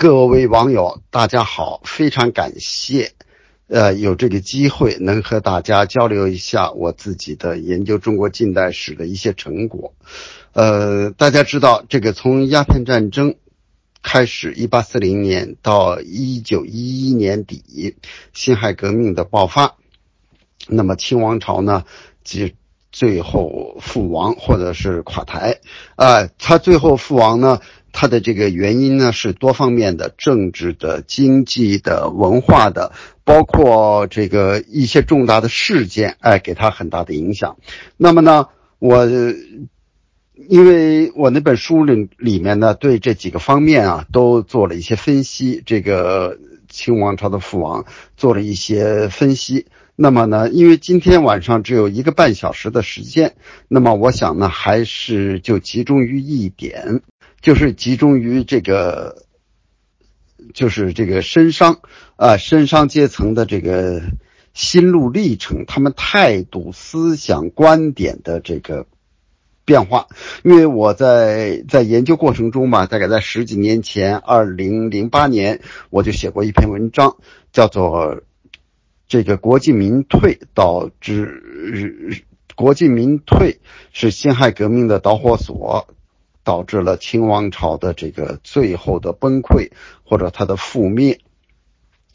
各位网友，大家好！非常感谢，呃，有这个机会能和大家交流一下我自己的研究中国近代史的一些成果。呃，大家知道，这个从鸦片战争开始，一八四零年到一九一一年底，辛亥革命的爆发，那么清王朝呢，即最后覆亡或者是垮台。啊，他最后覆亡呢？他的这个原因呢是多方面的，政治的、经济的、文化的，包括这个一些重大的事件，哎，给他很大的影响。那么呢，我因为我那本书里里面呢，对这几个方面啊都做了一些分析，这个清王朝的覆亡做了一些分析。那么呢，因为今天晚上只有一个半小时的时间，那么我想呢，还是就集中于一点。就是集中于这个，就是这个绅商啊，绅商阶层的这个心路历程，他们态度、思想、观点的这个变化。因为我在在研究过程中吧，大概在十几年前，二零零八年，我就写过一篇文章，叫做《这个国进民退导致国进民退是辛亥革命的导火索》。导致了清王朝的这个最后的崩溃或者它的覆灭。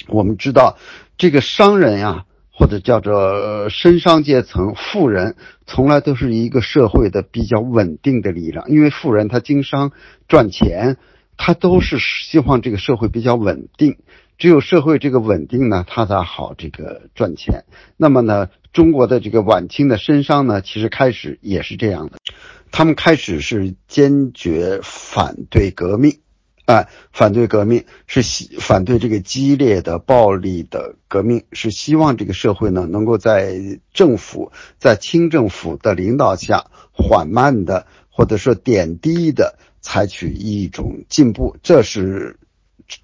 我们知道，这个商人呀，或者叫做绅商阶层、富人，从来都是一个社会的比较稳定的力量。因为富人他经商赚钱，他都是希望这个社会比较稳定。只有社会这个稳定呢，他才好这个赚钱。那么呢，中国的这个晚清的绅商呢，其实开始也是这样的。他们开始是坚决反对革命，哎，反对革命是希反对这个激烈的暴力的革命，是希望这个社会呢能够在政府在清政府的领导下缓慢的或者说点滴的采取一种进步，这是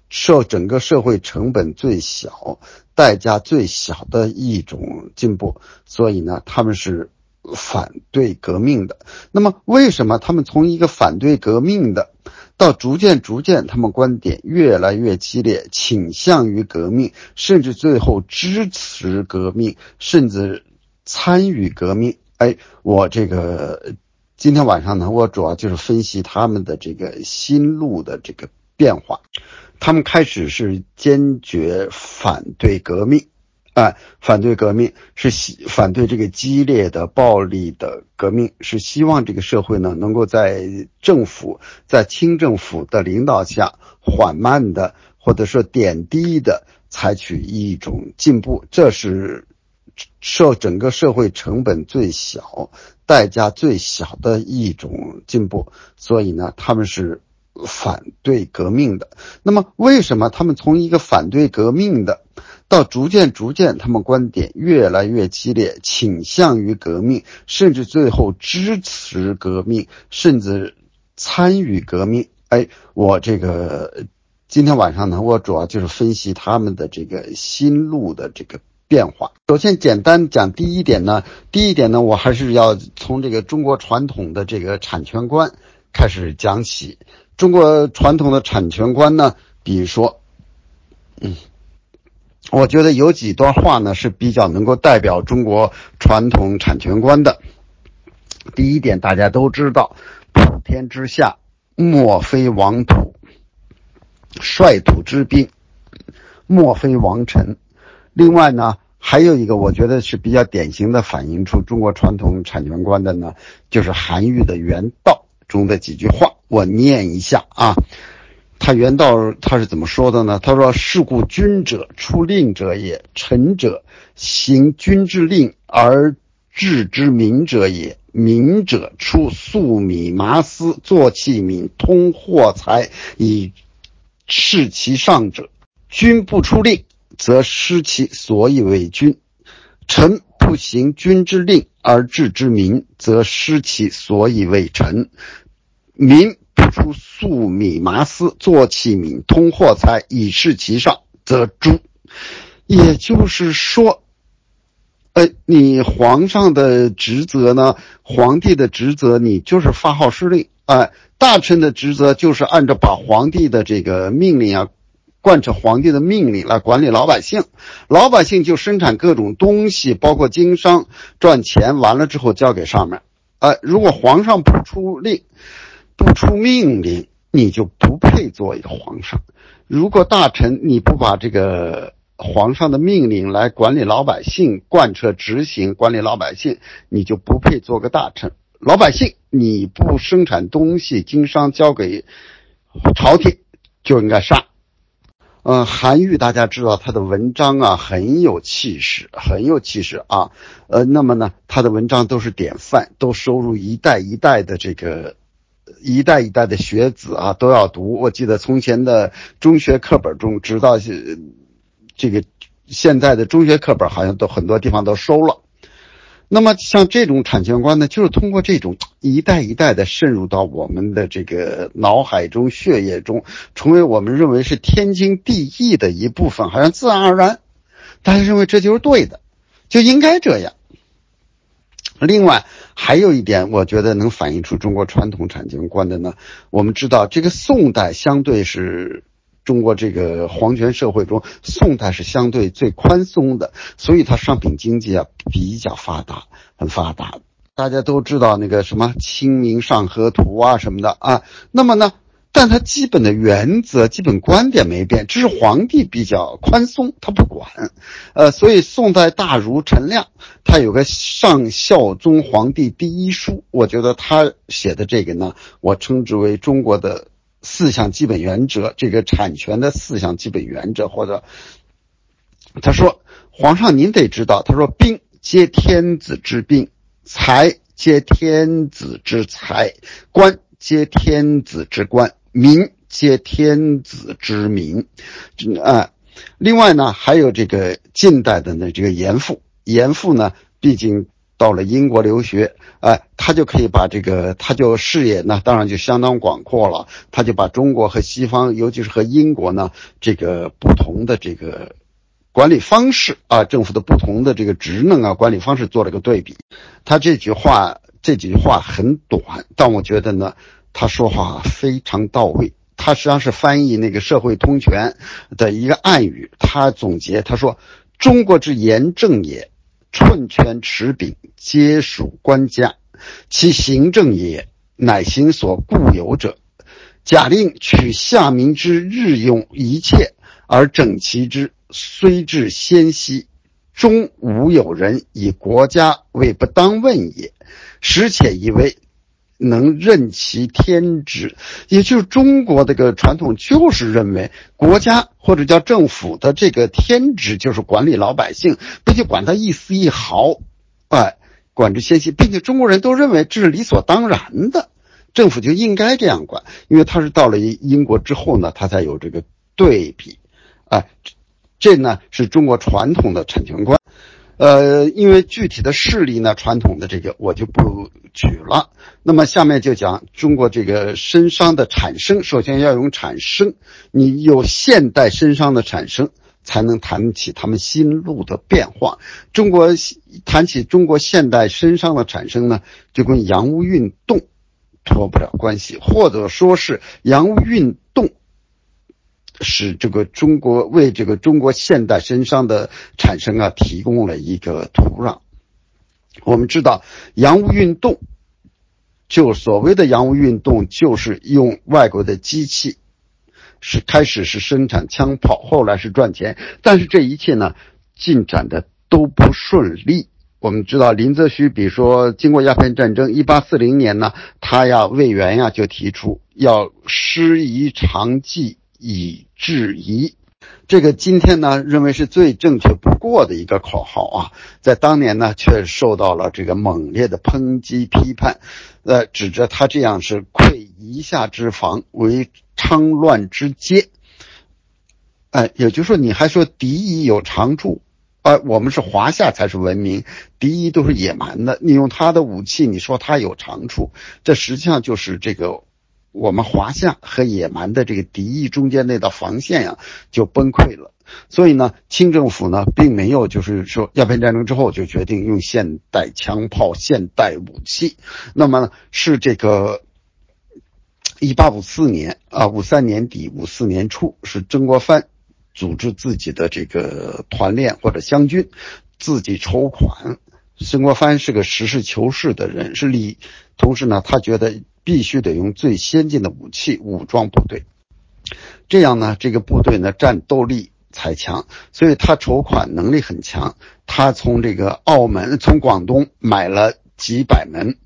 受整个社会成本最小、代价最小的一种进步，所以呢，他们是。反对革命的，那么为什么他们从一个反对革命的，到逐渐逐渐，他们观点越来越激烈，倾向于革命，甚至最后支持革命，甚至参与革命？哎，我这个今天晚上呢，我主要就是分析他们的这个心路的这个变化。他们开始是坚决反对革命。哎，反对革命是希反对这个激烈的暴力的革命，是希望这个社会呢能够在政府在清政府的领导下缓慢的或者说点滴的采取一种进步，这是受整个社会成本最小、代价最小的一种进步。所以呢，他们是反对革命的。那么，为什么他们从一个反对革命的？到逐渐逐渐，他们观点越来越激烈，倾向于革命，甚至最后支持革命，甚至参与革命。哎，我这个今天晚上呢，我主要就是分析他们的这个心路的这个变化。首先，简单讲第一点呢，第一点呢，我还是要从这个中国传统的这个产权观开始讲起。中国传统的产权观呢，比如说，嗯。我觉得有几段话呢是比较能够代表中国传统产权观的。第一点，大家都知道，普天之下莫非王土，率土之滨莫非王臣。另外呢，还有一个我觉得是比较典型的反映出中国传统产权观的呢，就是韩愈的《原道》中的几句话，我念一下啊。他原道他是怎么说的呢？他说：“是故君者出令者也，臣者行君之令而治之民者也。民者出粟米麻丝，作器皿，通货财以事其上者。君不出令，则失其所以为君；臣不行君之令而治之民，则失其所以为臣。民。”出粟米麻丝，做器皿，通货财，以示其上，则诛。也就是说，哎，你皇上的职责呢？皇帝的职责，你就是发号施令哎，大臣的职责就是按照把皇帝的这个命令啊，贯彻皇帝的命令来管理老百姓，老百姓就生产各种东西，包括经商赚钱，完了之后交给上面。哎，如果皇上不出令，不出命令，你就不配做一个皇上。如果大臣你不把这个皇上的命令来管理老百姓，贯彻执行管理老百姓，你就不配做个大臣。老百姓你不生产东西，经商交给朝廷，就应该杀。嗯，韩愈大家知道他的文章啊很有气势，很有气势啊。呃，那么呢，他的文章都是典范，都收入一代一代的这个一代一代的学子啊都要读。我记得从前的中学课本中，直到这个现在的中学课本，好像都很多地方都收了。那么像这种产权观呢，就是通过这种一代一代的渗入到我们的这个脑海中、血液中，成为我们认为是天经地义的一部分，好像自然而然，大家认为这就是对的，就应该这样。另外还有一点，我觉得能反映出中国传统产权观的呢，我们知道这个宋代相对是。中国这个皇权社会中，宋代是相对最宽松的，所以它商品经济啊比较发达，很发达。大家都知道那个什么《清明上河图》啊什么的啊。那么呢，但他基本的原则、基本观点没变，只是皇帝比较宽松，他不管。呃，所以宋代大儒陈亮他有个《上孝宗皇帝第一书》，我觉得他写的这个呢，我称之为中国的。四项基本原则，这个产权的四项基本原则，或者他说，皇上您得知道，他说兵皆天子之兵，财皆天子之财，官皆天子之官，民皆天子之民。啊，另外呢，还有这个近代的呢，这个严复，严复呢，毕竟。到了英国留学，哎，他就可以把这个，他就视野呢，当然就相当广阔了。他就把中国和西方，尤其是和英国呢，这个不同的这个管理方式啊，政府的不同的这个职能啊，管理方式做了个对比。他这句话，这几句话很短，但我觉得呢，他说话非常到位。他实际上是翻译那个《社会通权》的一个暗语。他总结他说：“中国之严政也。”寸权持柄，皆属官家；其行政也，乃行所固有者。假令取下民之日用一切而整齐之，虽至先夕，终无有人以国家为不当问也。实且以为。能任其天职，也就是中国这个传统，就是认为国家或者叫政府的这个天职就是管理老百姓，并且管他一丝一毫，哎，管之纤细，并且中国人都认为这是理所当然的，政府就应该这样管，因为他是到了英国之后呢，他才有这个对比，哎，这呢是中国传统的产权观。呃，因为具体的事例呢，传统的这个我就不举了。那么下面就讲中国这个绅商的产生，首先要用产生，你有现代绅商的产生，才能谈起他们心路的变化。中国谈起中国现代绅商的产生呢，就跟洋务运动脱不了关系，或者说是洋务运动。使这个中国为这个中国现代身商的产生啊提供了一个土壤。我们知道洋务运动，就所谓的洋务运动，就是用外国的机器，是开始是生产枪炮，后来是赚钱，但是这一切呢进展的都不顺利。我们知道林则徐，比如说经过鸦片战争，一八四零年呢，他呀魏源呀就提出要师夷长技。以制夷，这个今天呢认为是最正确不过的一个口号啊，在当年呢却受到了这个猛烈的抨击批判，呃，指着他这样是溃夷夏之防为昌乱之阶，哎，也就是说你还说敌夷有长处，啊，我们是华夏才是文明，敌夷都是野蛮的，你用他的武器，你说他有长处，这实际上就是这个。我们华夏和野蛮的这个敌意中间那道防线呀，就崩溃了。所以呢，清政府呢，并没有就是说鸦片战争之后就决定用现代枪炮、现代武器。那么是这个一八五四年啊，五三年底五四年初，是曾国藩组织自己的这个团练或者湘军，自己筹款。曾国藩是个实事求是的人，是理，同时呢，他觉得必须得用最先进的武器武装部队，这样呢，这个部队呢战斗力才强，所以他筹款能力很强。他从这个澳门、从广东买了几百门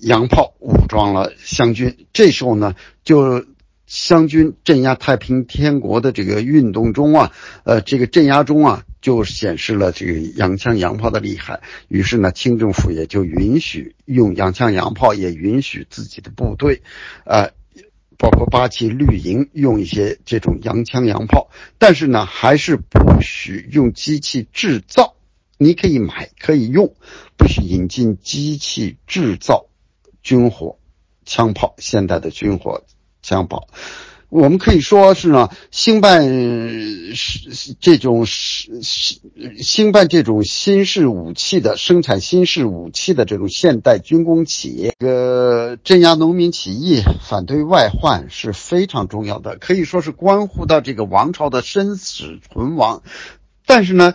洋炮，武装了湘军。这时候呢，就湘军镇压太平天国的这个运动中啊，呃，这个镇压中啊。就显示了这个洋枪洋炮的厉害，于是呢，清政府也就允许用洋枪洋炮，也允许自己的部队，呃，包括八旗绿营用一些这种洋枪洋炮，但是呢，还是不许用机器制造。你可以买，可以用，不许引进机器制造军火枪炮，现代的军火枪炮。我们可以说是呢，兴办是这种是兴办这种新式武器的生产新式武器的这种现代军工企业，这个镇压农民起义、反对外患是非常重要的，可以说是关乎到这个王朝的生死存亡。但是呢，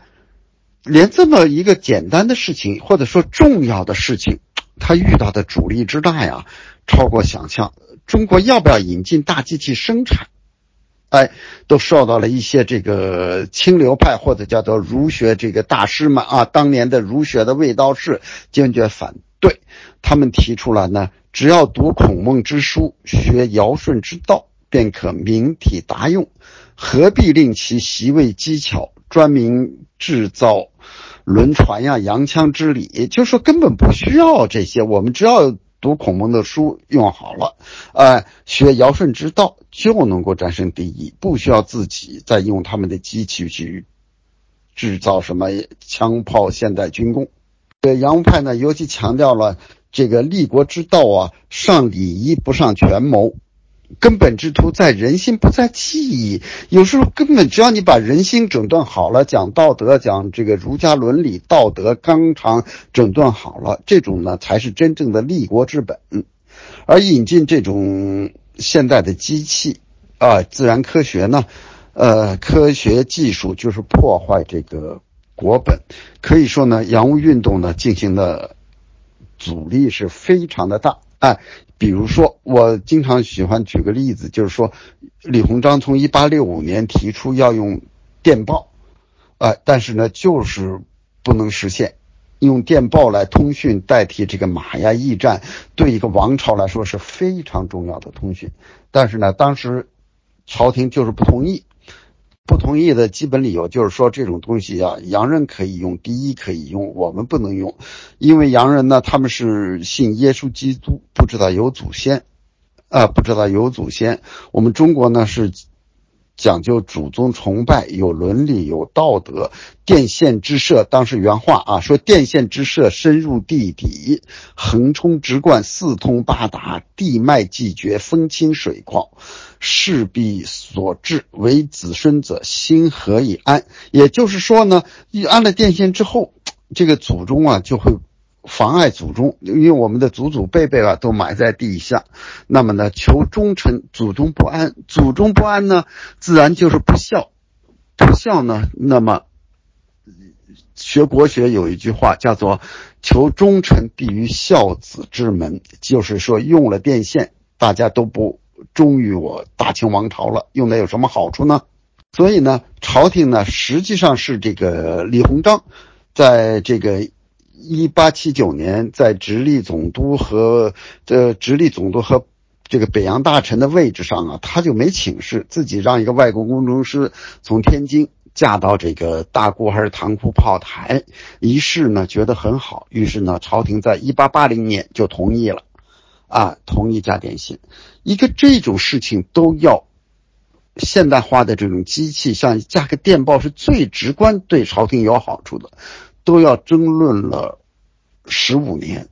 连这么一个简单的事情，或者说重要的事情，他遇到的阻力之大呀，超过想象。中国要不要引进大机器生产？哎，都受到了一些这个清流派或者叫做儒学这个大师们啊，当年的儒学的卫道士坚决反对。他们提出了呢，只要读孔孟之书，学尧舜之道，便可明体达用，何必令其习为机巧，专门制造轮船呀、洋枪之礼？就是说根本不需要这些，我们只要。读孔孟的书用好了，呃，学尧舜之道就能够战胜敌意，不需要自己再用他们的机器去制造什么枪炮、现代军工。这洋务派呢，尤其强调了这个立国之道啊，上礼仪不上权谋。根本之图在人心，不在技艺。有时候根本只要你把人心整顿好了，讲道德，讲这个儒家伦理道德纲常整顿好了，这种呢才是真正的立国之本。而引进这种现代的机器啊，自然科学呢，呃，科学技术就是破坏这个国本。可以说呢，洋务运动呢进行的阻力是非常的大。哎。比如说，我经常喜欢举个例子，就是说，李鸿章从一八六五年提出要用电报，呃，但是呢，就是不能实现，用电报来通讯代替这个马呀驿站，对一个王朝来说是非常重要的通讯，但是呢，当时朝廷就是不同意。不同意的基本理由就是说，这种东西啊，洋人可以用，第一可以用，我们不能用，因为洋人呢，他们是信耶稣基督，不知道有祖先，啊，不知道有祖先。我们中国呢是讲究祖宗崇拜，有伦理，有道德。电线之设，当时原话啊，说电线之设深入地底，横冲直贯，四通八达，地脉既绝，风清水旷。势必所致，为子孙者心何以安？也就是说呢，一安了电线之后，这个祖宗啊就会妨碍祖宗，因为我们的祖祖辈辈啊都埋在地下。那么呢，求忠臣，祖宗不安，祖宗不安呢，自然就是不孝。不孝呢，那么学国学有一句话叫做“求忠臣，必于孝子之门”，就是说用了电线，大家都不。忠于我大清王朝了，用的有什么好处呢？所以呢，朝廷呢实际上是这个李鸿章，在这个一八七九年，在直隶总督和这直隶总督和这个北洋大臣的位置上啊，他就没请示，自己让一个外国工程师从天津嫁到这个大沽还是塘沽炮台，一试呢觉得很好，于是呢，朝廷在一八八零年就同意了。啊，同一家电信，一个这种事情都要现代化的这种机器，像加个电报是最直观对朝廷有好处的，都要争论了十五年，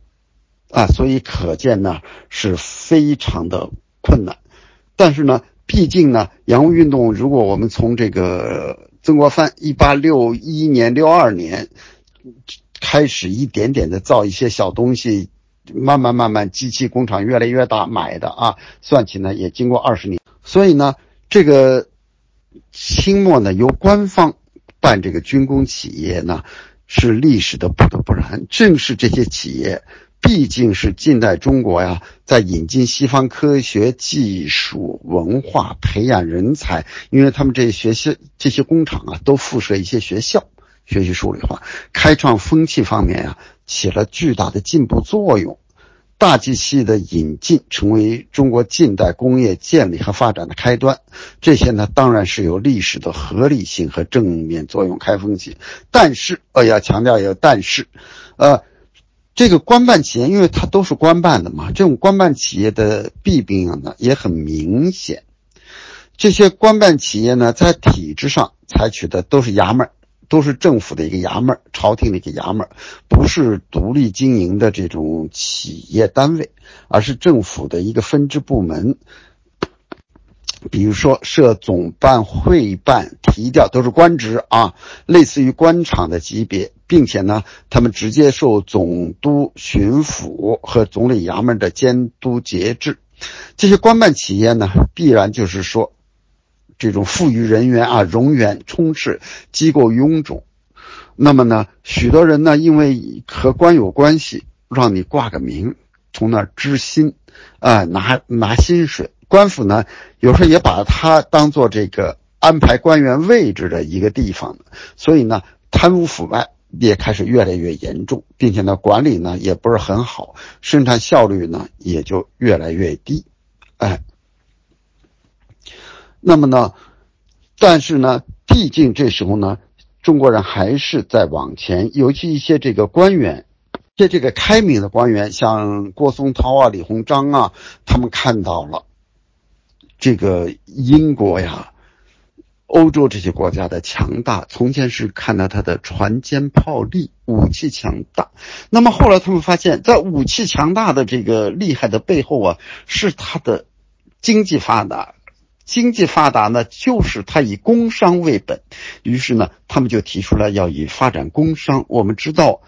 啊，所以可见呢是非常的困难。但是呢，毕竟呢，洋务运动，如果我们从这个曾国藩一八六一年、六二年开始，一点点的造一些小东西。慢慢慢慢，机器工厂越来越大，买的啊，算起呢也经过二十年，所以呢，这个清末呢由官方办这个军工企业呢，是历史的不得不然。正是这些企业，毕竟是近代中国呀，在引进西方科学技术、文化、培养人才，因为他们这些学校、这些工厂啊，都附设一些学校。学习数理化，开创风气方面呀，起了巨大的进步作用。大机器的引进成为中国近代工业建立和发展的开端。这些呢，当然是有历史的合理性和正面作用，开风气。但是，呃，要强调一个但是，呃，这个官办企业，因为它都是官办的嘛，这种官办企业的弊病呢也很明显。这些官办企业呢，在体制上采取的都是衙门。都是政府的一个衙门，朝廷的一个衙门，不是独立经营的这种企业单位，而是政府的一个分支部门。比如说设总办、会办、提调，都是官职啊，类似于官场的级别，并且呢，他们直接受总督、巡抚和总理衙门的监督节制。这些官办企业呢，必然就是说。这种富裕人员啊，荣源充斥，机构臃肿。那么呢，许多人呢，因为和官有关系，让你挂个名，从那儿支薪，啊，拿拿薪水。官府呢，有时候也把它当做这个安排官员位置的一个地方。所以呢，贪污腐败也开始越来越严重，并且呢，管理呢也不是很好，生产效率呢也就越来越低。哎。那么呢，但是呢，毕竟这时候呢，中国人还是在往前，尤其一些这个官员，这这个开明的官员，像郭松涛啊、李鸿章啊，他们看到了这个英国呀、欧洲这些国家的强大，从前是看到他的船坚炮利、武器强大，那么后来他们发现，在武器强大的这个厉害的背后啊，是他的经济发达。经济发达呢，就是他以工商为本，于是呢，他们就提出来要以发展工商。我们知道，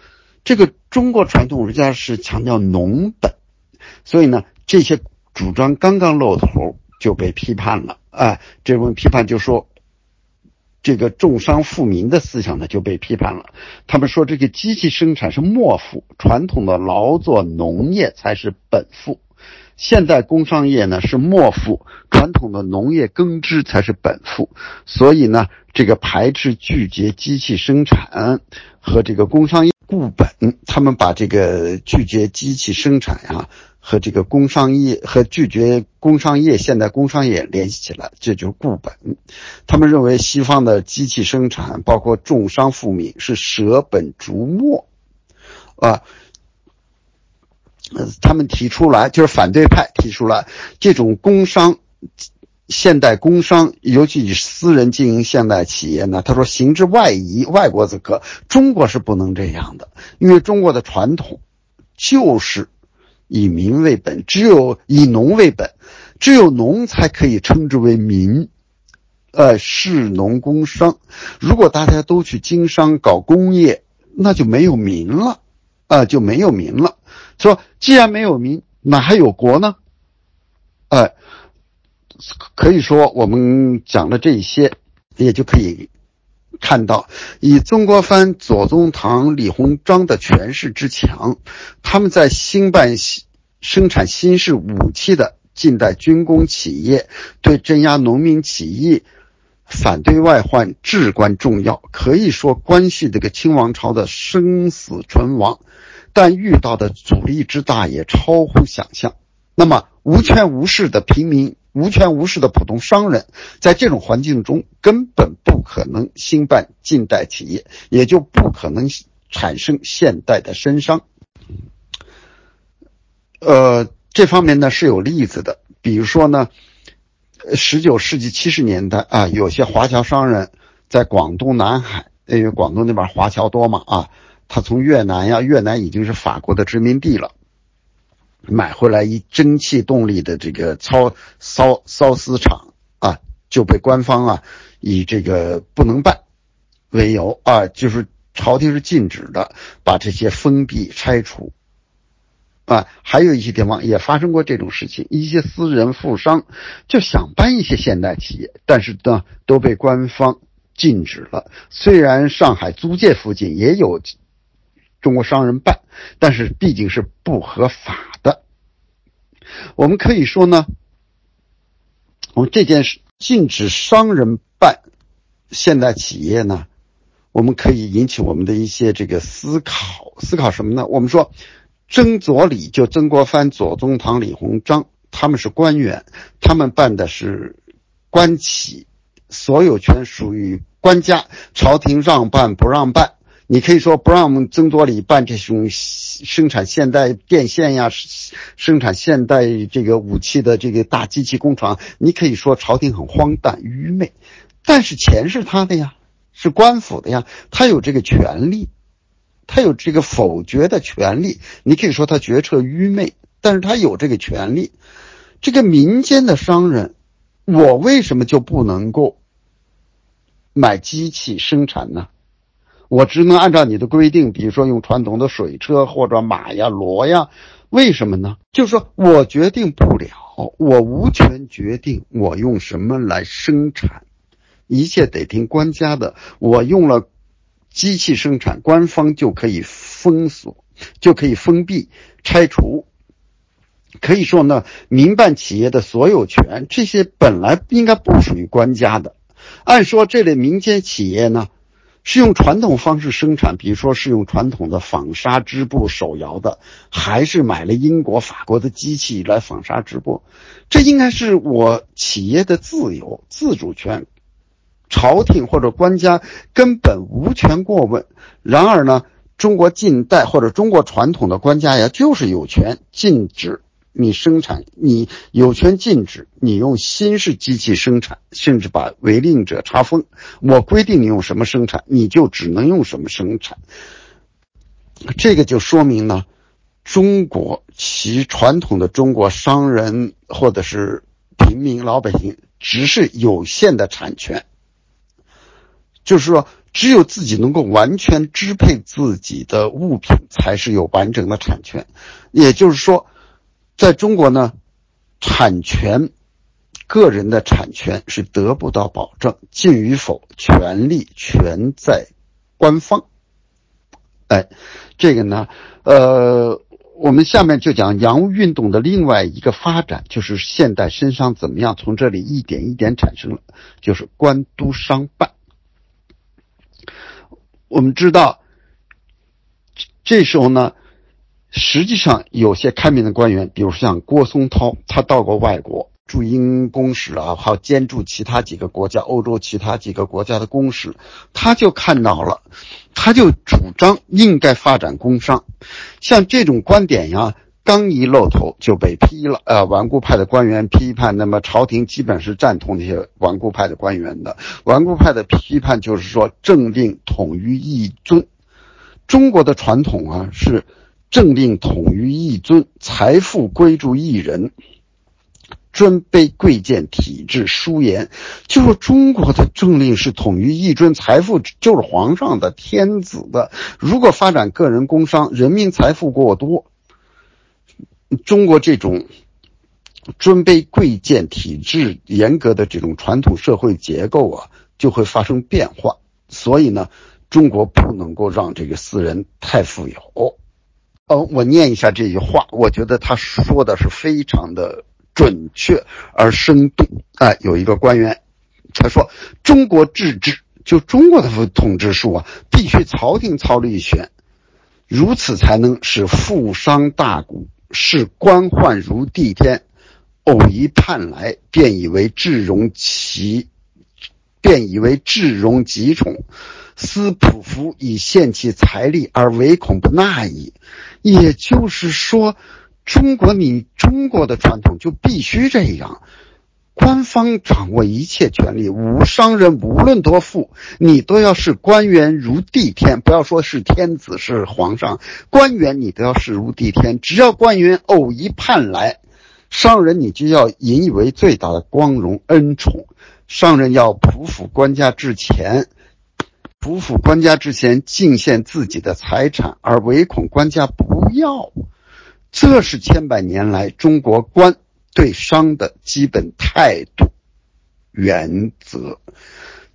这个中国传统儒家是强调农本，所以呢，这些主张刚刚露头就被批判了。哎，这种批判就说，这个重商富民的思想呢就被批判了。他们说，这个机器生产是末富，传统的劳作农业才是本富。现代工商业呢是末富，传统的农业耕织才是本富，所以呢，这个排斥拒绝机器生产和这个工商业固本，他们把这个拒绝机器生产呀和这个工商业和拒绝工商业现代工商业联系起来，这就是固本。他们认为西方的机器生产包括重商富民是舍本逐末，啊。他们提出来就是反对派提出来这种工商现代工商，尤其以私人经营现代企业呢。他说，行之外夷，外国则可，中国是不能这样的，因为中国的传统就是以民为本，只有以农为本，只有农才可以称之为民，呃，士农工商。如果大家都去经商搞工业，那就没有民了，啊，就没有民了。说，既然没有民，哪还有国呢？哎，可以说我们讲的这些，也就可以看到，以曾国藩、左宗棠、李鸿章的权势之强，他们在兴办生产新式武器的近代军工企业，对镇压农民起义、反对外患至关重要。可以说，关系这个清王朝的生死存亡。但遇到的阻力之大也超乎想象。那么无权无势的平民、无权无势的普通商人，在这种环境中根本不可能兴办近代企业，也就不可能产生现代的绅商。呃，这方面呢是有例子的，比如说呢，十九世纪七十年代啊，有些华侨商人在广东南海，因为广东那边华侨多嘛啊。他从越南呀，越南已经是法国的殖民地了，买回来一蒸汽动力的这个操骚骚丝厂啊，就被官方啊以这个不能办为由啊，就是朝廷是禁止的，把这些封闭拆除。啊，还有一些地方也发生过这种事情，一些私人富商就想办一些现代企业，但是呢都被官方禁止了。虽然上海租界附近也有中国商人办，但是毕竟是不合法的。我们可以说呢，我们这件事禁止商人办现代企业呢，我们可以引起我们的一些这个思考，思考什么呢？我们说。曾左李就曾国藩、左宗棠、李鸿章，他们是官员，他们办的是官企，所有权属于官家，朝廷让办不让办？你可以说不让曾左李办这种生产现代电线呀、生产现代这个武器的这个大机器工厂，你可以说朝廷很荒诞愚昧，但是钱是他的呀，是官府的呀，他有这个权利。他有这个否决的权利，你可以说他决策愚昧，但是他有这个权利。这个民间的商人，我为什么就不能够买机器生产呢？我只能按照你的规定，比如说用传统的水车或者马呀、骡呀，为什么呢？就是说我决定不了，我无权决定我用什么来生产，一切得听官家的。我用了。机器生产，官方就可以封锁，就可以封闭、拆除。可以说呢，民办企业的所有权，这些本来应该不属于官家的。按说，这类民间企业呢，是用传统方式生产，比如说是用传统的纺纱织布、手摇的，还是买了英国、法国的机器来纺纱织布，这应该是我企业的自由、自主权。朝廷或者官家根本无权过问。然而呢，中国近代或者中国传统的官家呀，就是有权禁止你生产，你有权禁止你用新式机器生产，甚至把违令者查封。我规定你用什么生产，你就只能用什么生产。这个就说明呢，中国其传统的中国商人或者是平民老百姓，只是有限的产权。就是说，只有自己能够完全支配自己的物品，才是有完整的产权。也就是说，在中国呢，产权，个人的产权是得不到保证，禁与否，权利全在官方。哎，这个呢，呃，我们下面就讲洋务运动的另外一个发展，就是现代绅商怎么样从这里一点一点产生了，就是官督商办。我们知道，这时候呢，实际上有些开明的官员，比如像郭松涛，他到过外国驻英公使啊，还有兼驻其他几个国家、欧洲其他几个国家的公使，他就看到了，他就主张应该发展工商，像这种观点呀。刚一露头就被批了，呃，顽固派的官员批判，那么朝廷基本是赞同那些顽固派的官员的。顽固派的批判就是说，政令统于一尊，中国的传统啊是政令统于一尊，财富归注一人，尊卑贵贱体制殊严，就是中国的政令是统于一尊，财富就是皇上的天子的。如果发展个人工商，人民财富过多。中国这种尊卑贵贱体制严格的这种传统社会结构啊，就会发生变化。所以呢，中国不能够让这个私人太富有。哦，我念一下这句话，我觉得他说的是非常的准确而生动。哎，有一个官员他说：“中国治制，就中国的统治术啊，必须朝廷操律权，如此才能使富商大贾。”视官宦如帝天，偶一叛来，便以为治容其，便以为治容极宠，斯仆服以献其财力，而唯恐不纳矣。也就是说，中国你中国的传统就必须这样。官方掌握一切权利，无商人无论多富，你都要视官员如帝天。不要说是天子是皇上，官员你都要视如帝天。只要官员偶一叛来，商人你就要引以为最大的光荣恩宠。商人要匍匐官家之前，匍匐官家之前，敬献自己的财产，而唯恐官家不要。这是千百年来中国官对商的基本态度原则。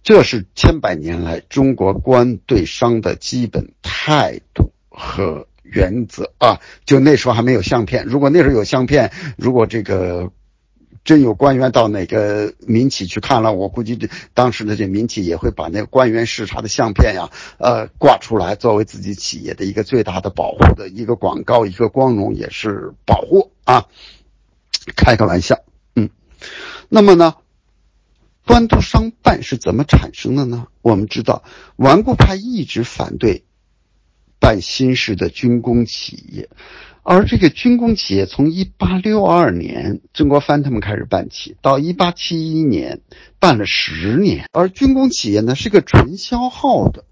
这是千百年来中国官对商的基本态度和原则啊！就那时候还没有相片，如果那时候有相片，如果这个真有官员到哪个民企去看了，我估计这当时的这民企也会把那个官员视察的相片呀，呃，挂出来，作为自己企业的一个最大的保护的一个广告，一个光荣，也是保护啊。开个玩笑，嗯，那么呢？官督商办是怎么产生的呢？我们知道，顽固派一直反对办新式的军工企业，而这个军工企业从一八六二年曾国藩他们开始办起，到一八七一年办了十年。而军工企业呢，是个纯消耗的，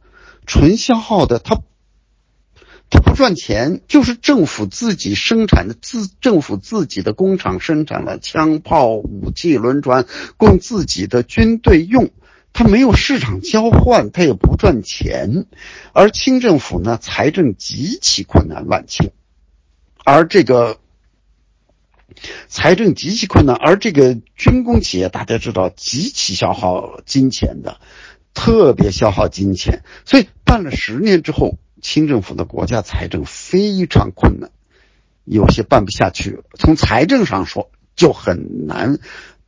纯消耗的，它。它不赚钱，就是政府自己生产的，自政府自己的工厂生产了枪炮、武器、轮船，供自己的军队用。它没有市场交换，它也不赚钱。而清政府呢，财政极其困难，万清。而这个财政极其困难，而这个军工企业，大家知道极其消耗金钱的，特别消耗金钱。所以办了十年之后。清政府的国家财政非常困难，有些办不下去。从财政上说，就很难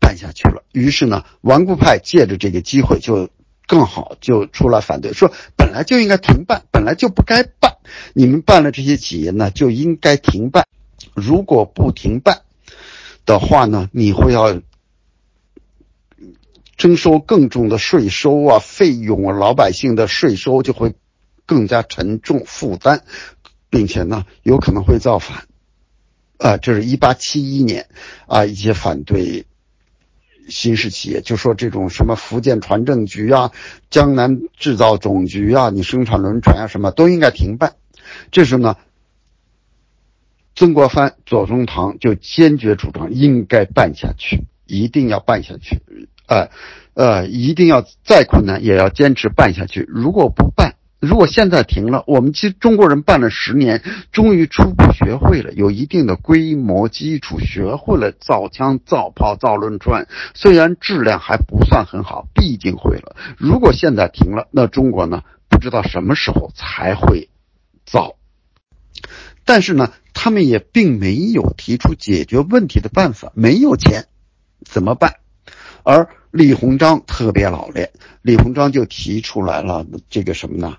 办下去了。于是呢，顽固派借着这个机会，就更好就出来反对，说本来就应该停办，本来就不该办。你们办了这些企业呢，就应该停办。如果不停办的话呢，你会要征收更重的税收啊，费用啊，老百姓的税收就会。更加沉重负担，并且呢，有可能会造反，啊，这是一八七一年，啊，一些反对新式企业就说这种什么福建船政局啊、江南制造总局啊，你生产轮船啊什么都应该停办。这时候呢，曾国藩、左宗棠就坚决主张应该办下去，一定要办下去，呃，呃，一定要再困难也要坚持办下去，如果不办。如果现在停了，我们其实中国人办了十年，终于初步学会了，有一定的规模基础，学会了造枪、造炮、造轮船，虽然质量还不算很好，毕竟会了。如果现在停了，那中国呢？不知道什么时候才会造。但是呢，他们也并没有提出解决问题的办法，没有钱怎么办？而李鸿章特别老练，李鸿章就提出来了这个什么呢？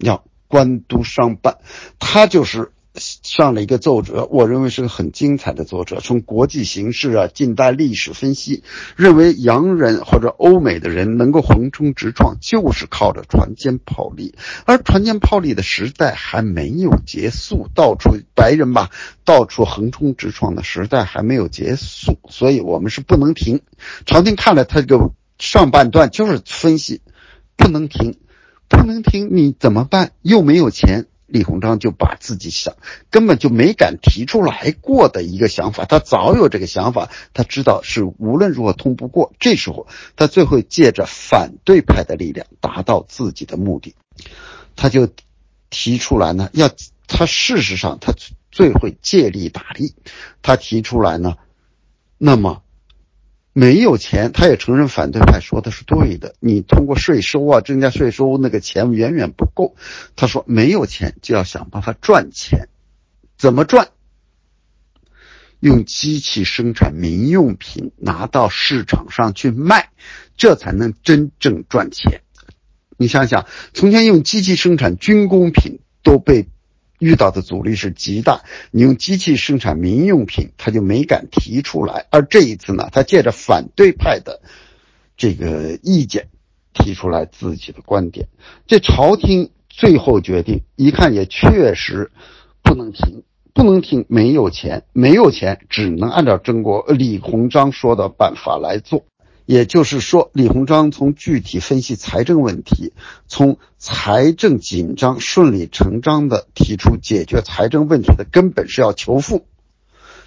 要官督商办，他就是上了一个奏折，我认为是个很精彩的奏折。从国际形势啊、近代历史分析，认为洋人或者欧美的人能够横冲直撞，就是靠着船坚炮利。而船坚炮利的时代还没有结束，到处白人吧，到处横冲直撞的时代还没有结束，所以我们是不能停。朝廷看了他这个上半段，就是分析不能停。不能停，你怎么办？又没有钱，李鸿章就把自己想根本就没敢提出来过的一个想法，他早有这个想法，他知道是无论如何通不过。这时候，他最后借着反对派的力量达到自己的目的，他就提出来呢，要他事实上他最会借力打力，他提出来呢，那么。没有钱，他也承认反对派说的是对的。你通过税收啊，增加税收，那个钱远远不够。他说没有钱就要想办法赚钱，怎么赚？用机器生产民用品，拿到市场上去卖，这才能真正赚钱。你想想，从前用机器生产军工品都被。遇到的阻力是极大，你用机器生产民用品，他就没敢提出来。而这一次呢，他借着反对派的这个意见，提出来自己的观点。这朝廷最后决定，一看也确实不能停，不能停，没有钱，没有钱，只能按照中国李鸿章说的办法来做。也就是说，李鸿章从具体分析财政问题，从财政紧张顺理成章的提出解决财政问题的根本是要求富，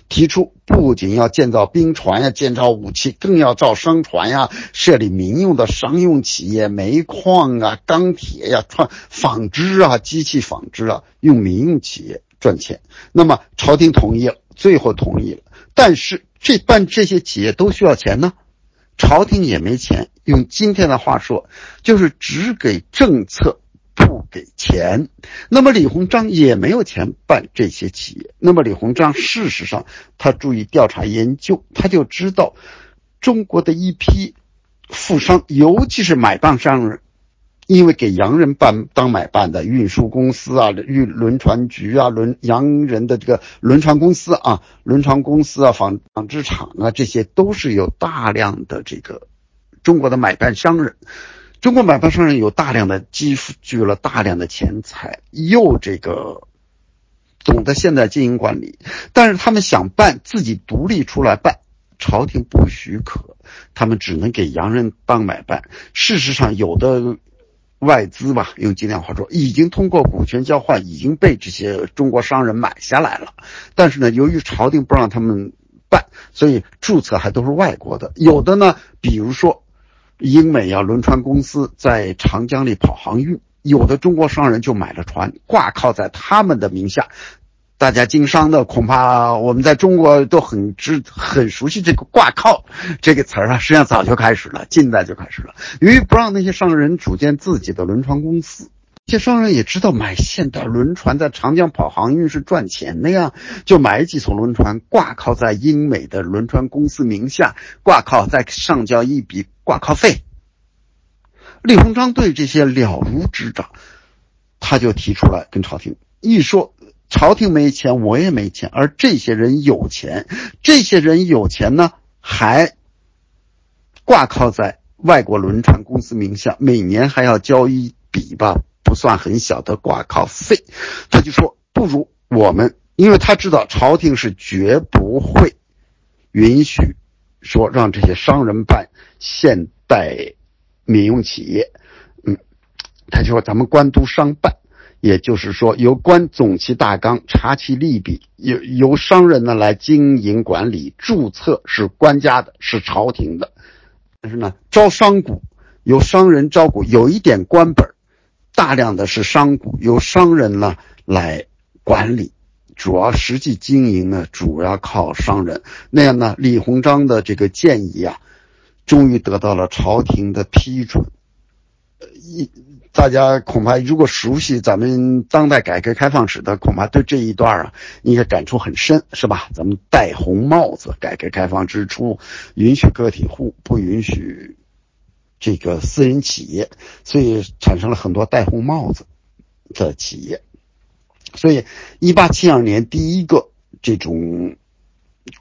提出不仅要建造兵船呀，建造武器，更要造商船呀，设立民用的商用企业，煤矿啊，钢铁呀，创纺织啊，机器纺织啊，用民用企业。赚钱。那么朝廷同意了，最后同意了，但是这办这些企业都需要钱呢，朝廷也没钱。用今天的话说，就是只给政策。不给钱，那么李鸿章也没有钱办这些企业。那么李鸿章事实上，他注意调查研究，他就知道中国的一批富商，尤其是买办商人，因为给洋人办当买办的运输公司啊、运轮船局啊、轮洋人的这个轮船公司啊、轮船公司啊、纺纺织厂啊，这些都是有大量的这个中国的买办商人。中国买办商人有大量的积聚了大量的钱财，又这个懂得现代经营管理，但是他们想办自己独立出来办，朝廷不许可，他们只能给洋人当买办。事实上，有的外资吧，用今天话说，已经通过股权交换，已经被这些中国商人买下来了。但是呢，由于朝廷不让他们办，所以注册还都是外国的。有的呢，比如说。英美啊，轮船公司在长江里跑航运，有的中国商人就买了船，挂靠在他们的名下。大家经商的恐怕我们在中国都很知很熟悉这个“挂靠”这个词儿啊，实际上早就开始了，近代就开始了。由于不让那些商人组建自己的轮船公司。这些商人也知道买现代轮船在长江跑航运是赚钱的呀，就买几艘轮船挂靠在英美的轮船公司名下，挂靠再上交一笔挂靠费。李鸿章对这些了如指掌，他就提出来跟朝廷一说，朝廷没钱，我也没钱，而这些人有钱，这些人有钱呢，还挂靠在外国轮船公司名下，每年还要交一笔吧。不算很小的挂靠费，他就说不如我们，因为他知道朝廷是绝不会允许说让这些商人办现代民用企业，嗯，他就说咱们官督商办，也就是说由官总其大纲，查其利弊，由由商人呢来经营管理，注册是官家的，是朝廷的，但是呢招商股由商人招股，有一点官本。大量的是商股，由商人呢来管理，主要实际经营呢主要靠商人。那样呢，李鸿章的这个建议啊，终于得到了朝廷的批准。一大家恐怕如果熟悉咱们当代改革开放史的，恐怕对这一段啊应该感触很深，是吧？咱们戴红帽子，改革开放之初，允许个体户，不允许。这个私人企业，所以产生了很多戴红帽子的企业。所以，一八七二年第一个这种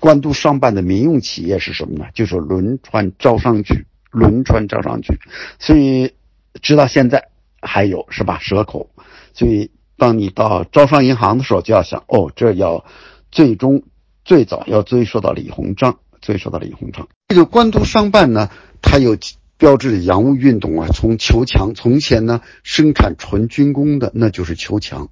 官督商办的民用企业是什么呢？就是轮船招商局。轮船招商局，所以直到现在还有是吧？蛇口。所以，当你到招商银行的时候，就要想哦，这要最终最早要追溯到李鸿章，追溯到李鸿章。这个官督商办呢，它有。标志的洋务运动啊，从求强，从前呢生产纯军工的，那就是求强，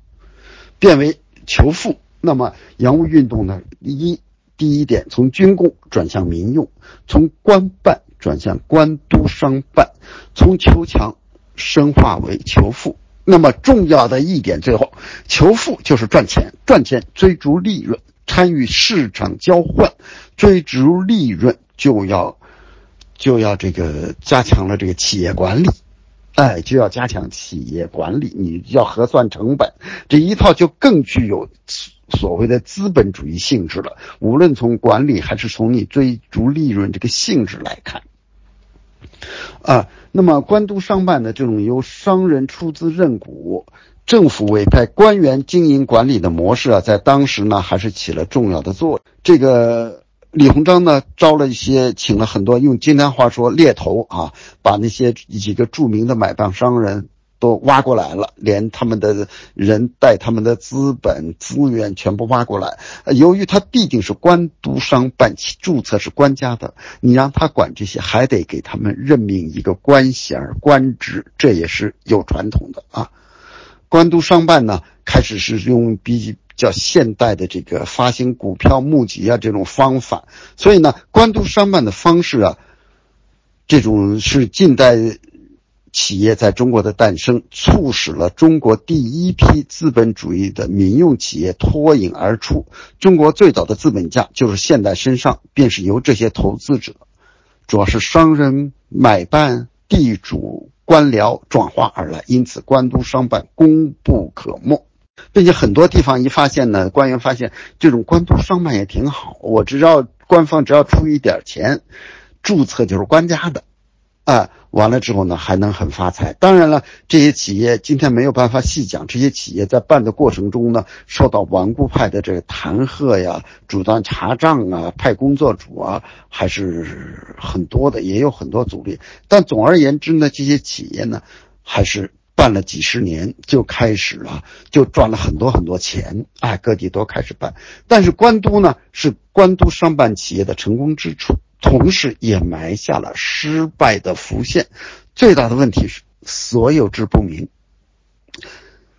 变为求富。那么洋务运动呢，一第一点从军工转向民用，从官办转向官督商办，从求强深化为求富。那么重要的一点，最后求富就是赚钱，赚钱追逐利润，参与市场交换，追逐利润就要。就要这个加强了这个企业管理，哎，就要加强企业管理，你要核算成本，这一套就更具有所谓的资本主义性质了。无论从管理还是从你追逐利润这个性质来看，啊，那么官督商办的这种由商人出资认股、政府委派官员经营管理的模式啊，在当时呢还是起了重要的作用。这个。李鸿章呢，招了一些，请了很多，用今天话说猎头啊，把那些几个著名的买办商人都挖过来了，连他们的人带他们的资本资源全部挖过来。由于他毕竟是官督商办，注册是官家的，你让他管这些，还得给他们任命一个官衔官职，这也是有传统的啊。官督商办呢，开始是用比。较现代的这个发行股票募集啊这种方法，所以呢，官督商办的方式啊，这种是近代企业在中国的诞生，促使了中国第一批资本主义的民用企业脱颖而出。中国最早的资本家就是现代身上，便是由这些投资者，主要是商人、买办、地主、官僚转化而来。因此，官督商办功不可没，并且很多地方一发现呢，官员发现这种官督商办也挺好。我只要官方只要出一点钱，注册就是官家的。啊，完了之后呢，还能很发财。当然了，这些企业今天没有办法细讲。这些企业在办的过程中呢，受到顽固派的这个弹劾呀、主断查账啊、派工作组啊，还是很多的，也有很多阻力。但总而言之呢，这些企业呢，还是办了几十年就开始了，就赚了很多很多钱。哎，各地都开始办。但是官督呢，是官督商办企业的成功之处。同时也埋下了失败的伏线。最大的问题是所有制不明。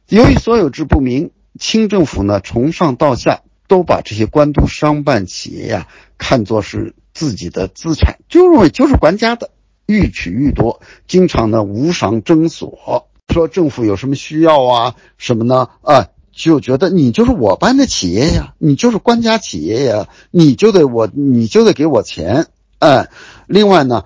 由于所有制不明，清政府呢从上到下都把这些官督商办企业呀看作是自己的资产，就认为就是管家的，欲取欲夺，经常呢无偿征所。说政府有什么需要啊什么呢啊？就觉得你就是我办的企业呀，你就是官家企业呀，你就得我，你就得给我钱，哎。另外呢，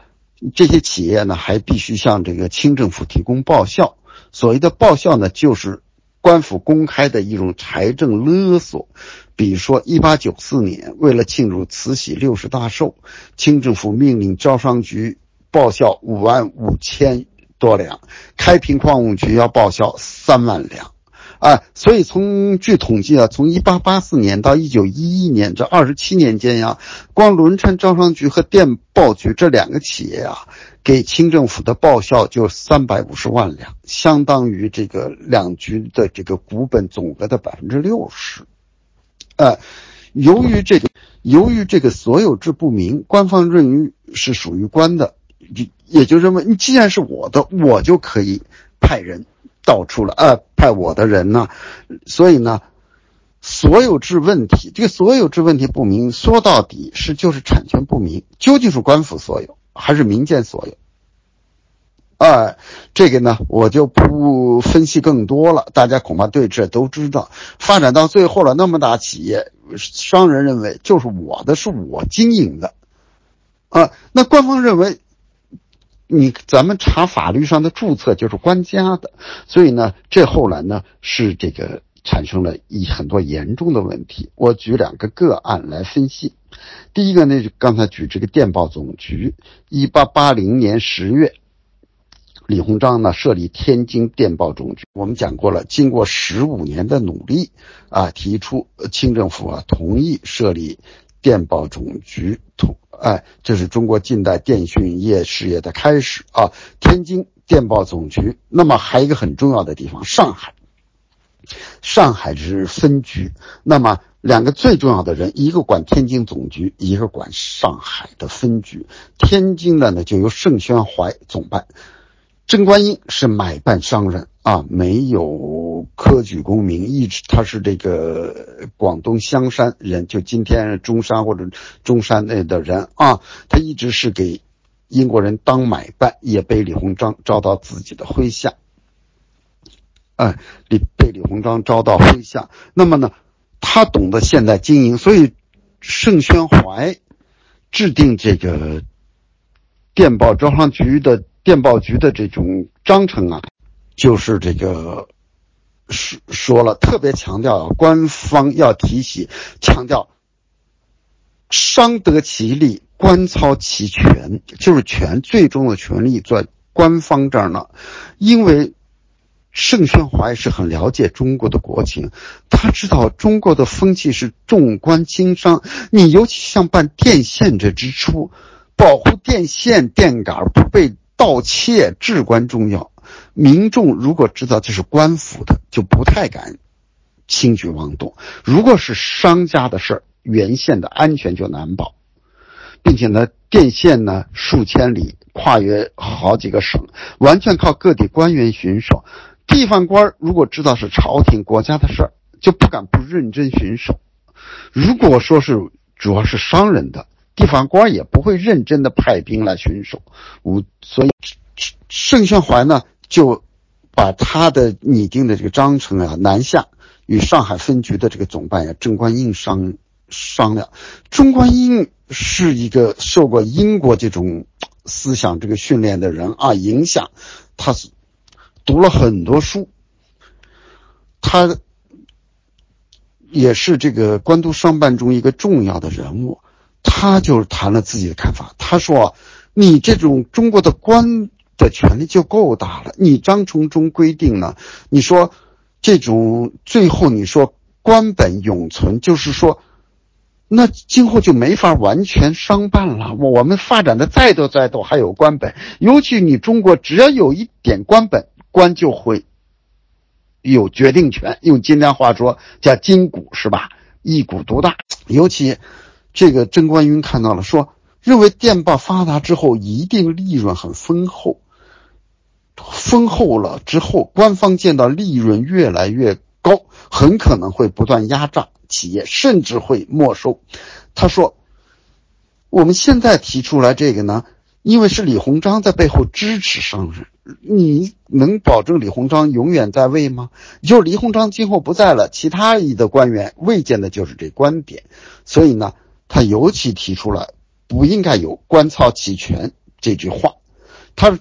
这些企业呢还必须向这个清政府提供报效。所谓的报效呢，就是官府公开的一种财政勒索。比如说，一八九四年，为了庆祝慈禧六十大寿，清政府命令招商局报销五万五千多两，开平矿务局要报销三万两。啊，所以从据统计啊，从一八八四年到一九一一年这二十七年间呀，光轮川招商局和电报局这两个企业啊，给清政府的报销就三百五十万两，相当于这个两局的这个股本总额的百分之六十。呃，由于这个，由于这个所有制不明，官方认为是属于官的，也也就认为你既然是我的，我就可以派人。到处了啊，派我的人呢，所以呢，所有制问题，这个所有制问题不明，说到底是就是产权不明，究竟是官府所有还是民间所有？啊，这个呢，我就不分析更多了，大家恐怕对这都知道。发展到最后了，那么大企业，商人认为就是我的，是我经营的，啊，那官方认为。你咱们查法律上的注册就是官家的，所以呢，这后来呢是这个产生了一很多严重的问题。我举两个个案来分析。第一个呢，就刚才举这个电报总局，一八八零年十月，李鸿章呢设立天津电报总局。我们讲过了，经过十五年的努力啊，提出清政府啊同意设立电报总局统。哎，这是中国近代电讯业事业的开始啊！天津电报总局，那么还有一个很重要的地方，上海。上海是分局，那么两个最重要的人，一个管天津总局，一个管上海的分局。天津的呢，就由盛宣怀总办。郑观应是买办商人啊，没有科举功名，一直他是这个广东香山人，就今天中山或者中山那的人啊，他一直是给英国人当买办，也被李鸿章招到自己的麾下，哎，李被李鸿章招到麾下。那么呢，他懂得现代经营，所以盛宣怀制定这个电报招商局的。电报局的这种章程啊，就是这个说说了，特别强调啊官方要提起，强调商得其利，官操其权，就是权最终的权利在官方这儿呢。因为盛宣怀是很了解中国的国情，他知道中国的风气是重官轻商，你尤其像办电线这支出，保护电线电杆不被。盗窃至关重要，民众如果知道这是官府的，就不太敢轻举妄动。如果是商家的事儿，原线的安全就难保，并且呢，电线呢数千里，跨越好几个省，完全靠各地官员巡守。地方官如果知道是朝廷国家的事儿，就不敢不认真巡守。如果说是主要是商人的。地方官也不会认真的派兵来巡守，无所以盛宣怀呢，就把他的拟定的这个章程啊南下，与上海分局的这个总办呀郑观应商商量。郑观应是一个受过英国这种思想这个训练的人啊，影响他是读了很多书，他也是这个官督商办中一个重要的人物。他就谈了自己的看法，他说：“你这种中国的官的权力就够大了。你章程中规定呢，你说这种最后你说官本永存，就是说，那今后就没法完全商办了。我们发展的再多再多，还有官本，尤其你中国只要有一点官本，官就会有决定权。用今天话说叫金股是吧？一股独大，尤其。”这个郑观云看到了，说认为电报发达之后，一定利润很丰厚，丰厚了之后，官方见到利润越来越高，很可能会不断压榨企业，甚至会没收。他说：“我们现在提出来这个呢，因为是李鸿章在背后支持商人，你能保证李鸿章永远在位吗？就是李鸿章今后不在了，其他一的官员未见的就是这观点，所以呢。”他尤其提出了不应该有“官操齐全”这句话，他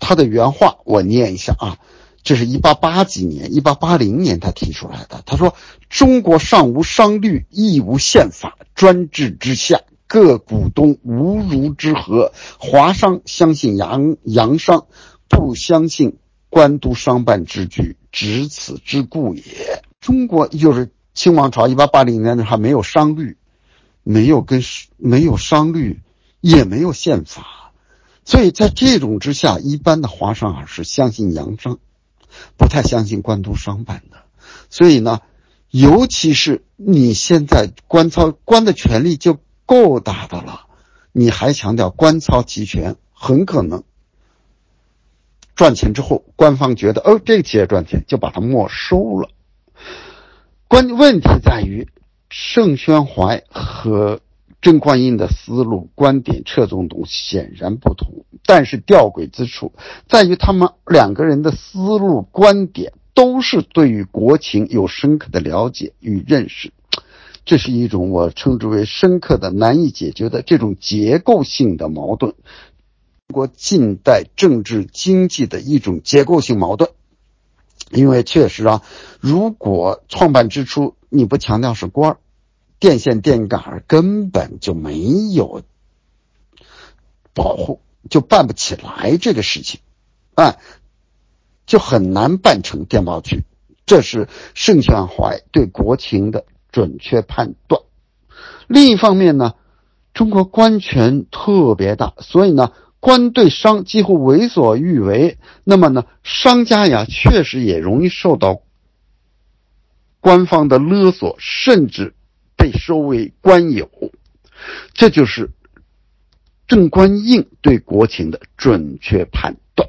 他的原话我念一下啊，这是一八八几年，一八八零年他提出来的。他说：“中国尚无商律，亦无宪法，专制之下，各股东无如之何？华商相信洋洋商，不相信官督商办之举，只此之故也。”中国就是清王朝，一八八零年的还没有商律。没有跟没有商律，也没有宪法，所以在这种之下，一般的华商啊是相信洋商，不太相信官督商办的。所以呢，尤其是你现在官操官的权力就够大的了，你还强调官操齐全，很可能赚钱之后，官方觉得哦这个企业赚钱，就把它没收了。关键问题在于。盛宣怀和郑观应的思路观点侧重度显然不同，但是吊诡之处在于他们两个人的思路观点都是对于国情有深刻的了解与认识，这是一种我称之为深刻的难以解决的这种结构性的矛盾，中国近代政治经济的一种结构性矛盾。因为确实啊，如果创办之初你不强调是官儿。电线电杆根本就没有保护，就办不起来这个事情，啊，就很难办成电报局。这是盛宣怀对国情的准确判断。另一方面呢，中国官权特别大，所以呢，官对商几乎为所欲为。那么呢，商家呀，确实也容易受到官方的勒索，甚至。被收为官有，这就是郑观应对国情的准确判断。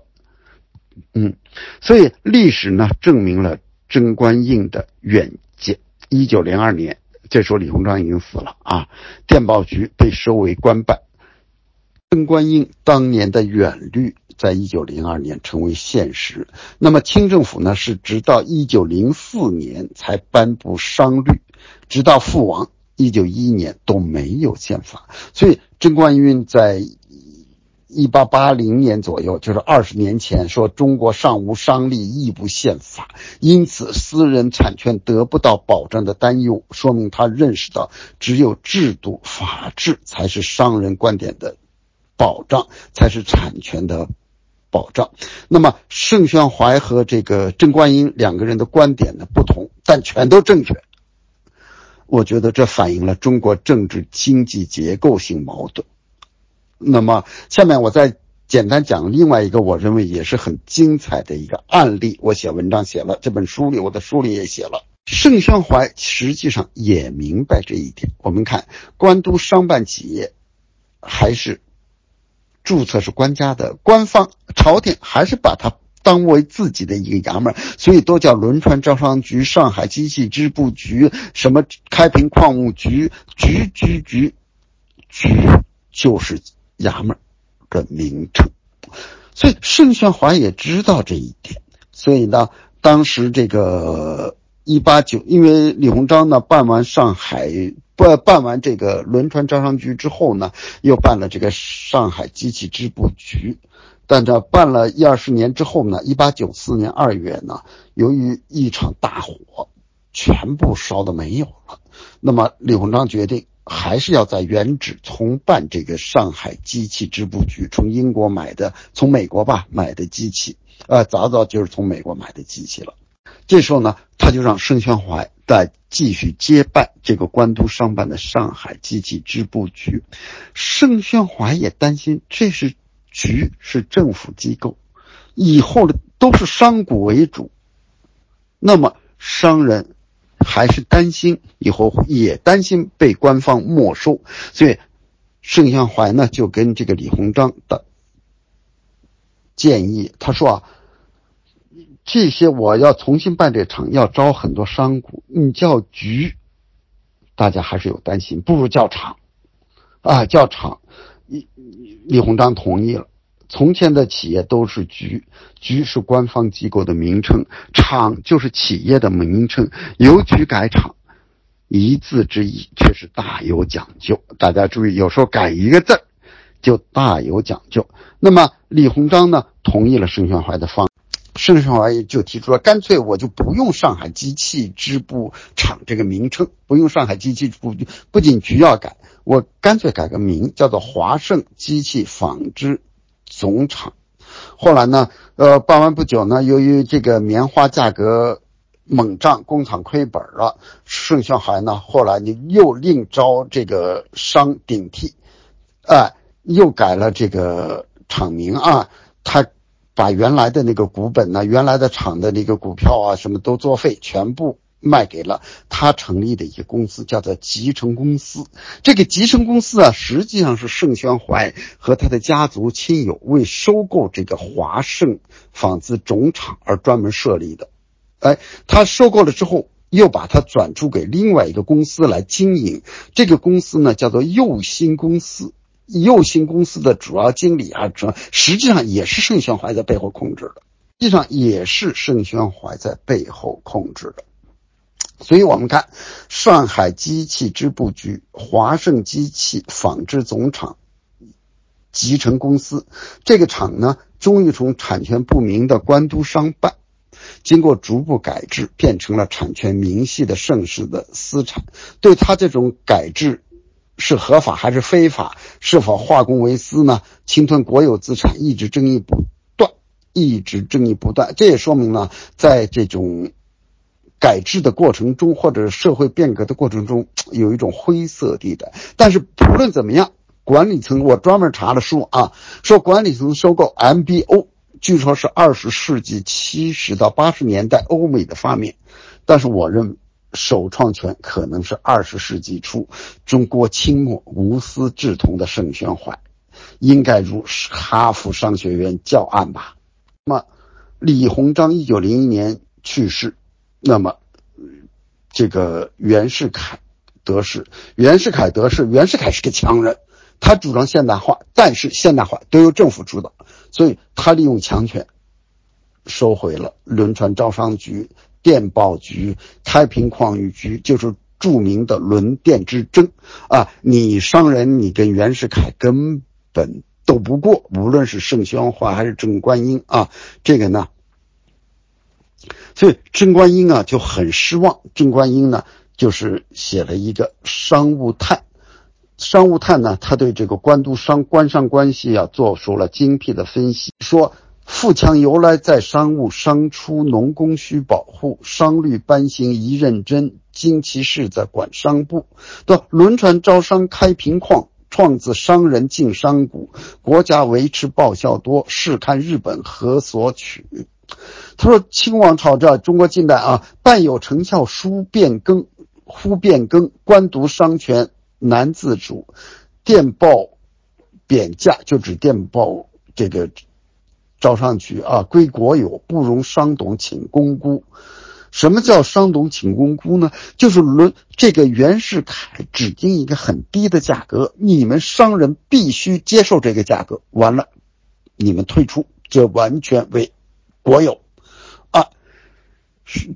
嗯，所以历史呢证明了郑观应的远见。一九零二年，这时候李鸿章已经死了啊，电报局被收为官办，郑观应当年的远虑，在一九零二年成为现实。那么清政府呢，是直到一九零四年才颁布商律。直到父王一九一一年都没有宪法，所以贞观运在一八八零年左右，就是二十年前说中国尚无商利，亦不宪法，因此私人产权得不到保障的担忧，说明他认识到只有制度法治才是商人观点的保障，才是产权的保障。那么盛宣怀和这个郑观应两个人的观点呢不同，但全都正确。我觉得这反映了中国政治经济结构性矛盾。那么，下面我再简单讲另外一个我认为也是很精彩的一个案例。我写文章写了，这本书里我的书里也写了。盛宣怀实际上也明白这一点。我们看，官督商办企业还是注册是官家的，官方朝廷还是把它。当为自己的一个衙门，所以都叫轮船招商局、上海机器织布局、什么开平矿务局、局局局局，就是衙门的名称。所以盛宣怀也知道这一点，所以呢，当时这个一八九，因为李鸿章呢办完上海不办完这个轮船招商局之后呢，又办了这个上海机器织布局，但这办了一二十年之后呢，一八九四年二月呢，由于一场大火，全部烧的没有了，那么李鸿章决定。还是要在原址重办这个上海机器织布局，从英国买的，从美国吧买的机器，呃，早早就是从美国买的机器了。这时候呢，他就让盛宣怀再继续接办这个官督商办的上海机器织布局。盛宣怀也担心，这是局是政府机构，以后的都是商贾为主，那么商人。还是担心以后也担心被官方没收，所以盛宣怀呢就跟这个李鸿章的建议，他说啊，这些我要重新办这厂，要招很多商贾，你叫局，大家还是有担心，不如叫厂，啊，叫厂，李李鸿章同意了。从前的企业都是局，局是官方机构的名称，厂就是企业的名称。由局改厂，一字之意却是大有讲究。大家注意，有时候改一个字就大有讲究。那么李鸿章呢，同意了盛宣怀的方，盛宣怀就提出了，干脆我就不用上海机器织布厂这个名称，不用上海机器织布，不仅局要改，我干脆改个名，叫做华盛机器纺织。总厂，后来呢？呃，办完不久呢，由于这个棉花价格猛涨，工厂亏本了。盛宣怀呢，后来你又另招这个商顶替，哎，又改了这个厂名啊。他把原来的那个股本呢，原来的厂的那个股票啊，什么都作废，全部。卖给了他成立的一个公司，叫做集成公司。这个集成公司啊，实际上是盛宣怀和他的家族亲友为收购这个华盛纺织总厂而专门设立的。哎，他收购了之后，又把它转出给另外一个公司来经营。这个公司呢，叫做佑新公司。右兴公司的主要经理啊，主实际上也是盛宣怀在背后控制的。实际上也是盛宣怀在背后控制的。所以我们看上海机器织布局、华盛机器纺织总厂、集成公司这个厂呢，终于从产权不明的官督商办，经过逐步改制，变成了产权明细的盛世的私产。对他这种改制是合法还是非法，是否化公为私呢？侵吞国有资产，一直争议不断，一直争议不断。这也说明了，在这种。改制的过程中，或者社会变革的过程中，有一种灰色地带。但是不论怎么样，管理层我专门查了书啊，说管理层收购 MBO，据说是二十世纪七十到八十年代欧美的发明，但是我认为首创权可能是二十世纪初中国清末无私志同的盛宣怀，应该如哈佛商学院教案吧。那么李鸿章一九零一年去世。那么，这个袁世凯得势，袁世凯得势，袁世凯是个强人，他主张现代化，但是现代化都由政府主导，所以他利用强权收回了轮船招商局、电报局、开平矿务局，就是著名的轮电之争啊！你商人，你跟袁世凯根本斗不过，无论是盛宣怀还是郑观应啊，这个呢。所以郑观应啊就很失望。郑观应呢就是写了一个《商务探》，《商务探》呢他对这个官督商官商关系啊做出了精辟的分析，说富强由来在商务，商出农工需保护，商律颁行宜认真，经其事在管商部。对轮船招商开平矿，创自商人进商贾，国家维持报效多，试看日本何所取。他说：“清王朝这中国近代啊，半有成效，书变更，忽变更，官读商权难自主，电报贬价就指电报这个招商局啊，归国有，不容商董请公估。什么叫商董请公估呢？就是轮这个袁世凯指定一个很低的价格，你们商人必须接受这个价格，完了，你们退出。”这完全为国有。啊，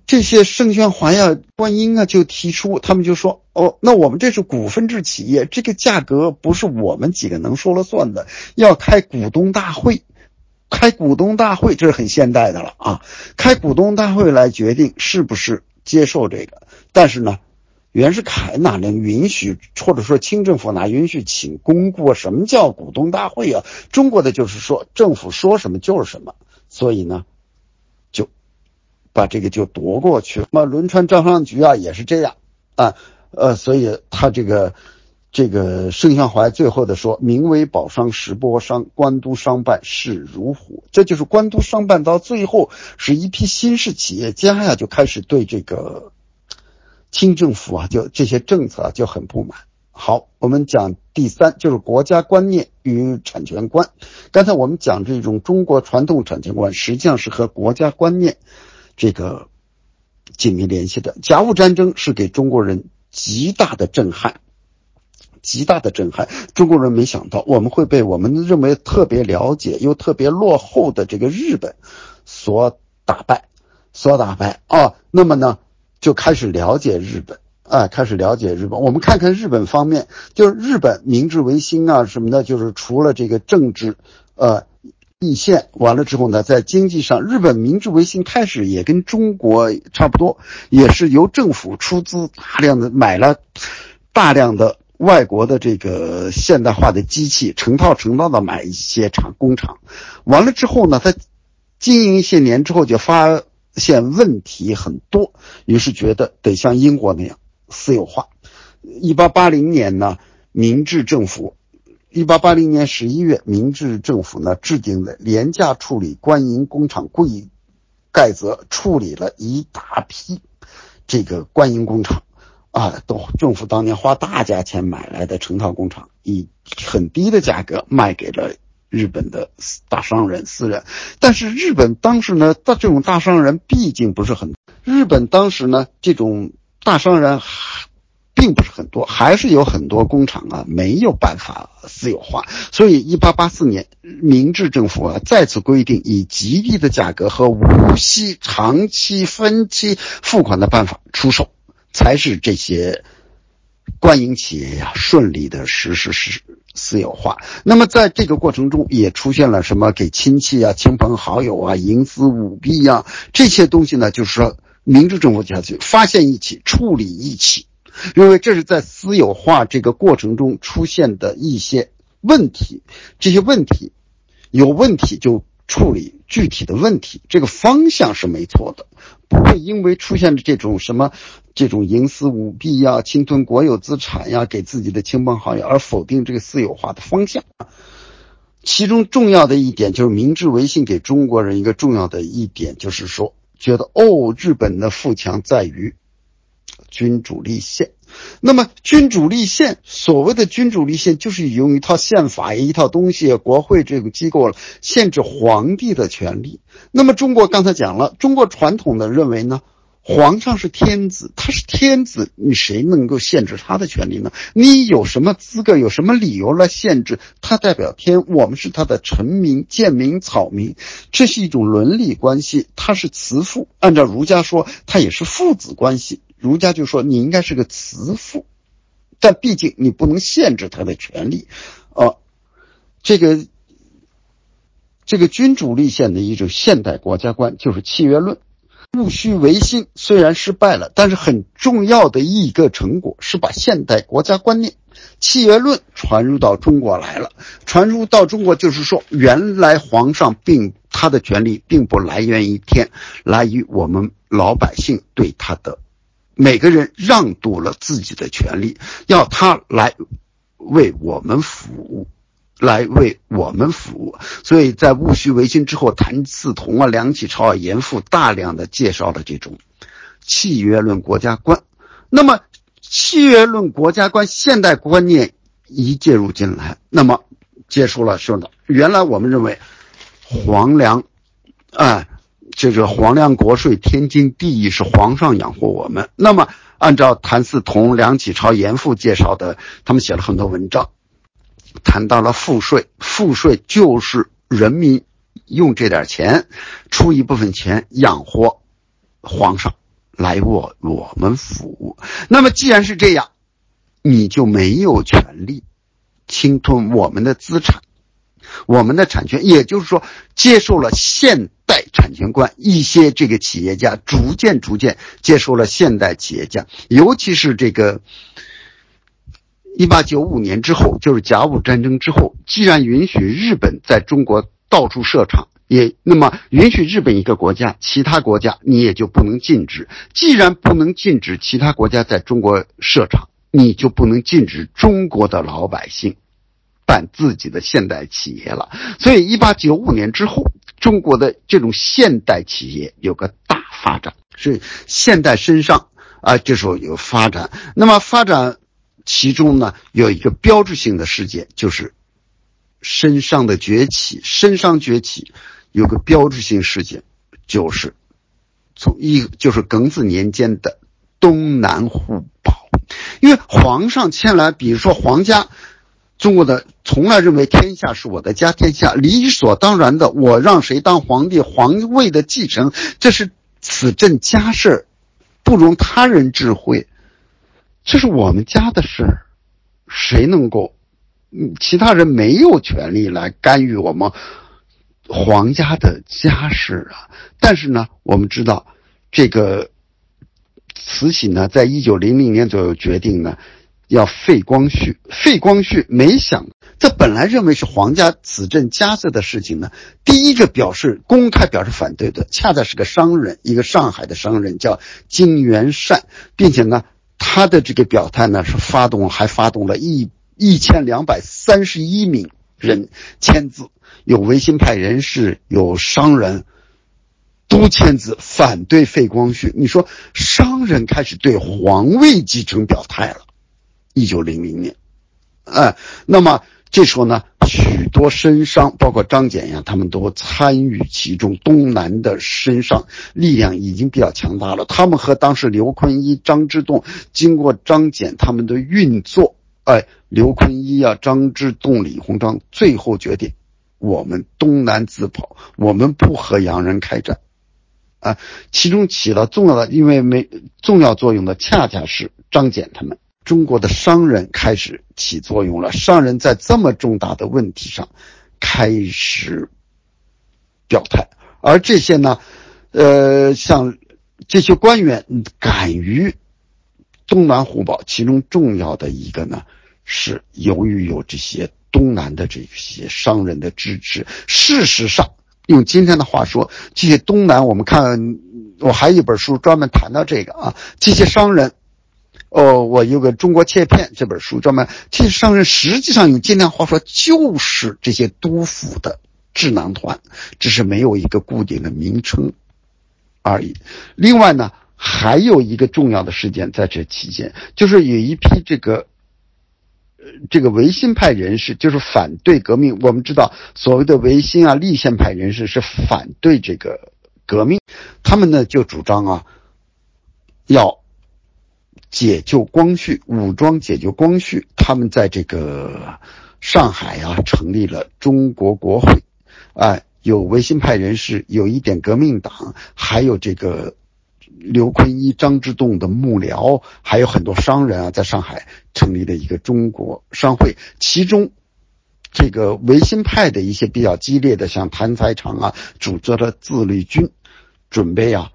这些盛宣怀呀、观音啊，就提出，他们就说，哦，那我们这是股份制企业，这个价格不是我们几个能说了算的，要开股东大会。开股东大会，这是很现代的了啊！开股东大会来决定是不是接受这个。但是呢，袁世凯哪能允许，或者说清政府哪允许请公顾？什么叫股东大会啊？中国的就是说，政府说什么就是什么。所以呢，就把这个就夺过去那么轮船招商局啊，也是这样啊，呃，所以他这个。这个盛宣怀最后的说：“名为宝商，实波商，官督商办势如虎。”这就是官督商办到最后是一批新式企业家呀，就开始对这个清政府啊，就这些政策啊就很不满。好，我们讲第三，就是国家观念与产权观。刚才我们讲这种中国传统产权观，实际上是和国家观念这个紧密联系的。甲午战争是给中国人极大的震撼。极大的震撼，中国人没想到我们会被我们认为特别了解又特别落后的这个日本所打败，所打败啊！那么呢，就开始了解日本啊，开始了解日本。我们看看日本方面，就是日本明治维新啊什么的，就是除了这个政治，呃，立宪完了之后呢，在经济上，日本明治维新开始也跟中国差不多，也是由政府出资大量的买了大量的。外国的这个现代化的机器，成套成套的买一些厂工厂，完了之后呢，他经营一些年之后，就发现问题很多，于是觉得得像英国那样私有化。一八八零年呢，明治政府，一八八零年十一月，明治政府呢制定了廉价处理官营工厂规改则，处理了一大批这个官营工厂。啊，都政府当年花大价钱买来的成套工厂，以很低的价格卖给了日本的大商人、私人。但是日本当时呢，大这种大商人毕竟不是很，日本当时呢，这种大商人并不是很多，还是有很多工厂啊没有办法私有化。所以，一八八四年，明治政府啊再次规定，以极低的价格和无息长期分期付款的办法出售。才是这些官营企业呀顺利的实施实私有化。那么在这个过程中，也出现了什么给亲戚啊、亲朋好友啊营私舞弊呀这些东西呢？就是说，民主政府下去发现一起，处理一起，因为这是在私有化这个过程中出现的一些问题。这些问题有问题就处理具体的问题，这个方向是没错的，不会因为出现的这种什么。这种营私舞弊呀、侵吞国有资产呀，给自己的亲朋好友而否定这个私有化的方向。其中重要的一点就是明治维新给中国人一个重要的一点，就是说觉得哦，日本的富强在于君主立宪。那么君主立宪，所谓的君主立宪，就是用一套宪法、一套东西，国会这个机构了限制皇帝的权利。那么中国刚才讲了，中国传统的认为呢？皇上是天子，他是天子，你谁能够限制他的权利呢？你有什么资格，有什么理由来限制他？代表天，我们是他的臣民、贱民、草民，这是一种伦理关系。他是慈父，按照儒家说，他也是父子关系。儒家就说你应该是个慈父，但毕竟你不能限制他的权利。啊，这个这个君主立宪的一种现代国家观就是契约论。戊戌维新虽然失败了，但是很重要的一个成果是把现代国家观念、契约论传入到中国来了。传入到中国，就是说，原来皇上并他的权利并不来源于天，来于我们老百姓对他的每个人让渡了自己的权利，要他来为我们服务。来为我们服务，所以在戊戌维新之后，谭嗣同啊、梁启超啊、严复大量的介绍了这种契约论国家观。那么，契约论国家观现代观念一介入进来，那么结束了说的，原来我们认为皇粮，哎，这个皇粮国税天经地义，是皇上养活我们。那么，按照谭嗣同、梁启超、严复介绍的，他们写了很多文章。谈到了赋税，赋税就是人民用这点钱，出一部分钱养活皇上，来为我们服务。那么既然是这样，你就没有权利侵吞我们的资产。我们的产权，也就是说，接受了现代产权观，一些这个企业家逐渐逐渐接受了现代企业家，尤其是这个一八九五年之后，就是甲午战争之后，既然允许日本在中国到处设厂，也那么允许日本一个国家，其他国家你也就不能禁止。既然不能禁止其他国家在中国设厂，你就不能禁止中国的老百姓。办自己的现代企业了，所以一八九五年之后，中国的这种现代企业有个大发展，是现代身上啊，这时候有发展。那么发展其中呢，有一个标志性的事件，就是身上的崛起。身上崛起有个标志性事件，就是从一就是庚子年间的东南互保，因为皇上迁来，比如说皇家。中国的从来认为天下是我的家，天下理所当然的，我让谁当皇帝，皇位的继承，这是此朕家事不容他人智慧，这是我们家的事，谁能够？嗯，其他人没有权利来干预我们皇家的家事啊。但是呢，我们知道这个慈禧呢，在一九零零年左右决定呢。要废光绪，废光绪，没想这本来认为是皇家子镇家事的事情呢。第一个表示公开表示反对的，恰恰是个商人，一个上海的商人叫金元善，并且呢，他的这个表态呢是发动，还发动了一一千两百三十一名人签字，有维新派人士，有商人，都签字反对废光绪。你说商人开始对皇位继承表态了。一九零零年，哎，那么这时候呢，许多绅商，包括张謇呀，他们都参与其中。东南的绅商力量已经比较强大了，他们和当时刘坤一、张之洞经过张謇他们的运作，哎，刘坤一啊、张之洞、李鸿章最后决定，我们东南自保，我们不和洋人开战，啊，其中起了重要的，因为没重要作用的，恰恰是张謇他们。中国的商人开始起作用了，商人在这么重大的问题上开始表态，而这些呢，呃，像这些官员敢于东南互保，其中重要的一个呢，是由于有这些东南的这些商人的支持。事实上，用今天的话说，这些东南，我们看，我还有一本书专门谈到这个啊，这些商人。哦，我有个《中国切片》这本书，专门这些商人实际上用今天话说，就是这些督府的智囊团，只是没有一个固定的名称而已。另外呢，还有一个重要的事件在这期间，就是有一批这个，这个维新派人士，就是反对革命。我们知道，所谓的维新啊、立宪派人士是反对这个革命，他们呢就主张啊，要。解救光绪，武装解救光绪，他们在这个上海啊，成立了中国国会，啊，有维新派人士，有一点革命党，还有这个刘坤一、张之洞的幕僚，还有很多商人啊，在上海成立了一个中国商会。其中，这个维新派的一些比较激烈的，像谭才常啊，组织了自律军，准备啊，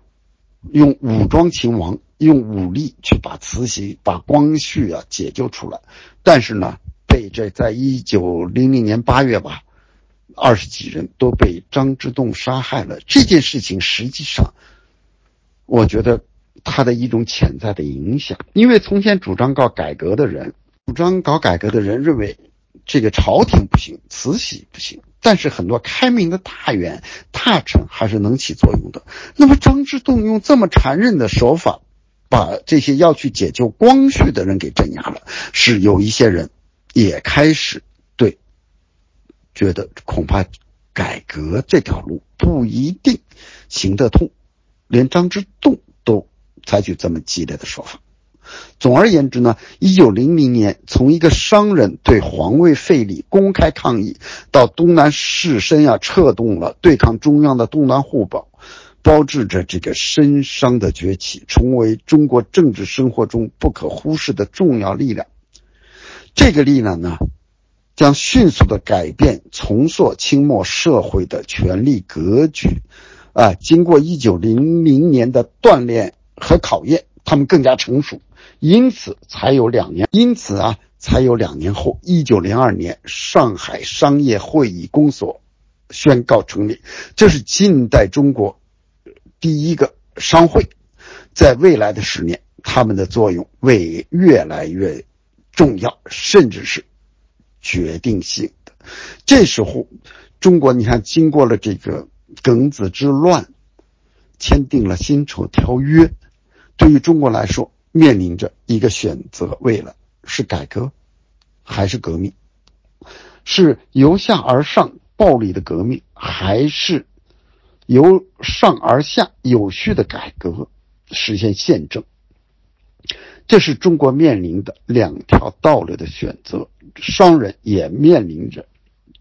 用武装秦王。用武力去把慈禧、把光绪啊解救出来，但是呢，被这在一九零零年八月吧，二十几人都被张之洞杀害了。这件事情实际上，我觉得他的一种潜在的影响，因为从前主张搞改革的人，主张搞改革的人认为这个朝廷不行，慈禧不行，但是很多开明的大员、大臣还是能起作用的。那么张之洞用这么残忍的手法。把这些要去解救光绪的人给镇压了，是有一些人也开始对觉得恐怕改革这条路不一定行得通，连张之洞都采取这么激烈的说法。总而言之呢，一九零零年，从一个商人对皇位废立公开抗议，到东南士绅呀策动了对抗中央的东南互保，标志着这个绅商的崛起，成为中国政治生活中不可忽视的重要力量。这个力量呢，将迅速的改变、重塑清末社会的权力格局。啊，经过一九零零年的锻炼和考验，他们更加成熟，因此才有两年，因此啊，才有两年后，一九零二年上海商业会议公所宣告成立，这是近代中国第一个商会。在未来的十年，他们的作用会越来越重要，甚至是决定性的。这时候，中国你看，经过了这个。庚子之乱，签订了辛丑条约，对于中国来说，面临着一个选择：为了是改革，还是革命？是由下而上暴力的革命，还是由上而下有序的改革，实现宪政？这是中国面临的两条道路的选择，商人也面临着。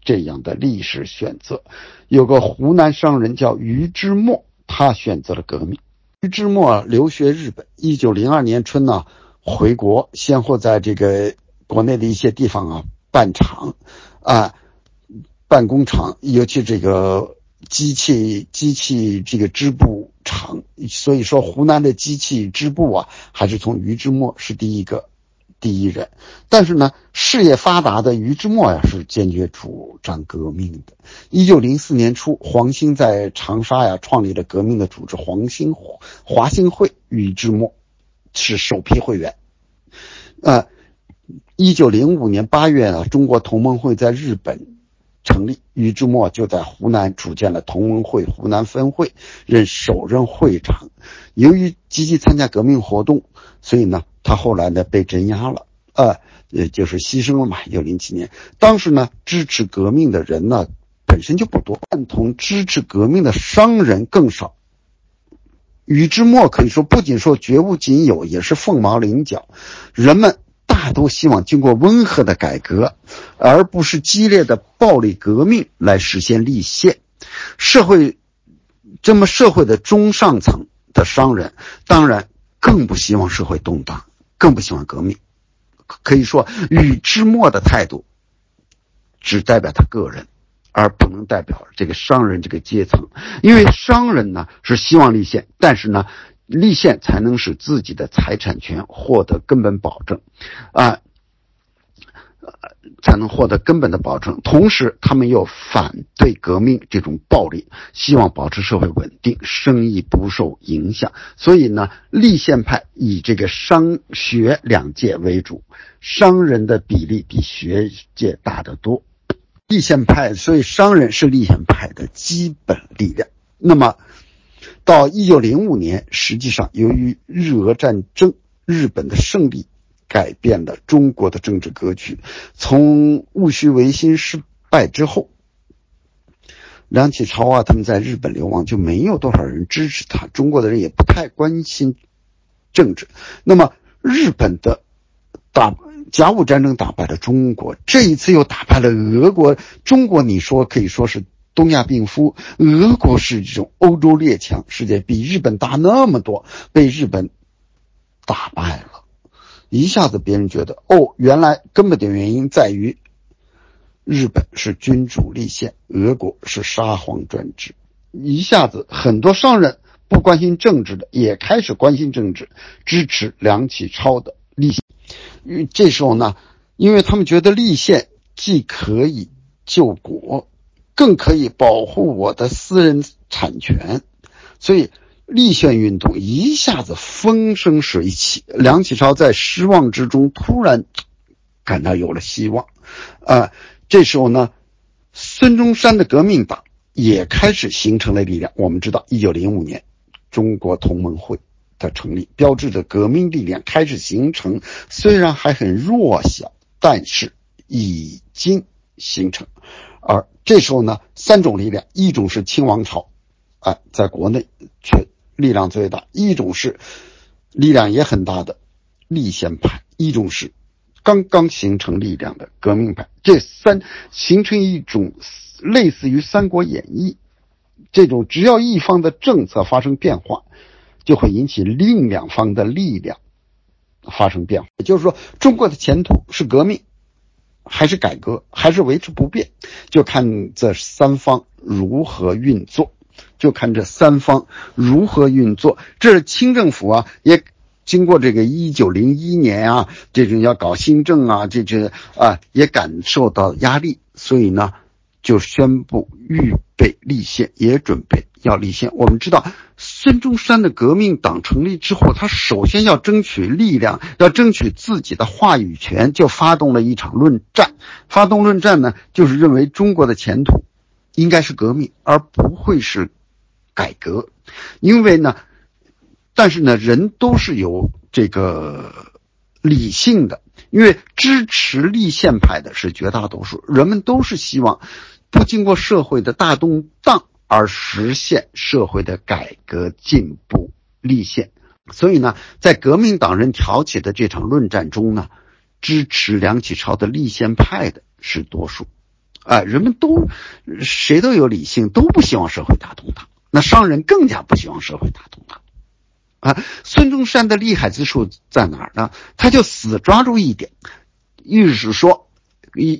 这样的历史选择，有个湖南商人叫于之墨，他选择了革命。于之墨留学日本，一九零二年春呢回国，先后在这个国内的一些地方啊办厂，啊办工厂，尤其这个机器机器这个织布厂，所以说湖南的机器织布啊，还是从于之墨是第一个。第一人，但是呢，事业发达的于之墨呀是坚决主张革命的。一九零四年初，黄兴在长沙呀创立了革命的组织黄兴华兴会，于之墨是首批会员。呃，一九零五年八月啊，中国同盟会在日本成立，于之墨就在湖南组建了同盟会湖南分会，任首任会长。由于积极参加革命活动，所以呢。他后来呢被镇压了，呃，也就是牺牲了嘛。一九零七年，当时呢支持革命的人呢本身就不多，赞同支持革命的商人更少。禹之墨可以说不仅说绝无仅有，也是凤毛麟角。人们大都希望经过温和的改革，而不是激烈的暴力革命来实现立宪。社会这么社会的中上层的商人，当然更不希望社会动荡。更不希望革命，可以说禹之墨的态度只代表他个人，而不能代表这个商人这个阶层。因为商人呢是希望立宪，但是呢立宪才能使自己的财产权获得根本保证，啊。才能获得根本的保证。同时，他们又反对革命这种暴力，希望保持社会稳定，生意不受影响。所以呢，立宪派以这个商学两界为主，商人的比例比学界大得多。立宪派，所以商人是立宪派的基本力量。那么，到一九零五年，实际上由于日俄战争，日本的胜利。改变了中国的政治格局。从戊戌维新失败之后，梁启超啊，他们在日本流亡，就没有多少人支持他。中国的人也不太关心政治。那么，日本的打甲午战争打败了中国，这一次又打败了俄国。中国你说可以说是东亚病夫，俄国是这种欧洲列强，世界比日本大那么多，被日本打败了。一下子，别人觉得哦，原来根本的原因在于，日本是君主立宪，俄国是沙皇专制。一下子，很多商人不关心政治的也开始关心政治，支持梁启超的立宪。这时候呢，因为他们觉得立宪既可以救国，更可以保护我的私人产权，所以。立宪运动一下子风生水起，梁启超在失望之中突然感到有了希望。啊，这时候呢，孙中山的革命党也开始形成了力量。我们知道，一九零五年中国同盟会的成立，标志着革命力量开始形成。虽然还很弱小，但是已经形成。而这时候呢，三种力量，一种是清王朝，啊，在国内却。力量最大，一种是力量也很大的立宪派，一种是刚刚形成力量的革命派。这三形成一种类似于《三国演义》这种，只要一方的政策发生变化，就会引起另两方的力量发生变化。也就是说，中国的前途是革命，还是改革，还是维持不变，就看这三方如何运作。就看这三方如何运作。这是清政府啊，也经过这个一九零一年啊，这种要搞新政啊，这这啊也感受到压力，所以呢，就宣布预备立宪，也准备要立宪。我们知道，孙中山的革命党成立之后，他首先要争取力量，要争取自己的话语权，就发动了一场论战。发动论战呢，就是认为中国的前途应该是革命，而不会是。改革，因为呢，但是呢，人都是有这个理性的，因为支持立宪派的是绝大多数，人们都是希望不经过社会的大动荡而实现社会的改革进步立宪，所以呢，在革命党人挑起的这场论战中呢，支持梁启超的立宪派的是多数，啊，人们都谁都有理性，都不希望社会大动荡。那商人更加不希望社会大动荡，啊，孙中山的厉害之处在哪儿呢？他就死抓住一点，意思是说，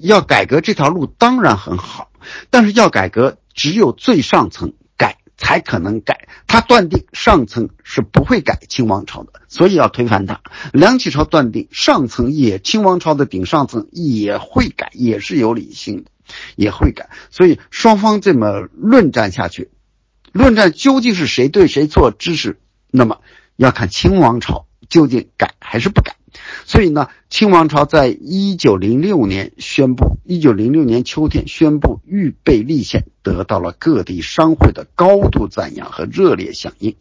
要改革这条路当然很好，但是要改革只有最上层改才可能改。他断定上层是不会改清王朝的，所以要推翻他。梁启超断定上层也清王朝的顶上层也会改，也是有理性的，也会改。所以双方这么论战下去。论战究竟是谁对谁错？知识，那么要看清王朝究竟改还是不改。所以呢，清王朝在一九零六年宣布，一九零六年秋天宣布预备立宪，得到了各地商会的高度赞扬和热烈响应。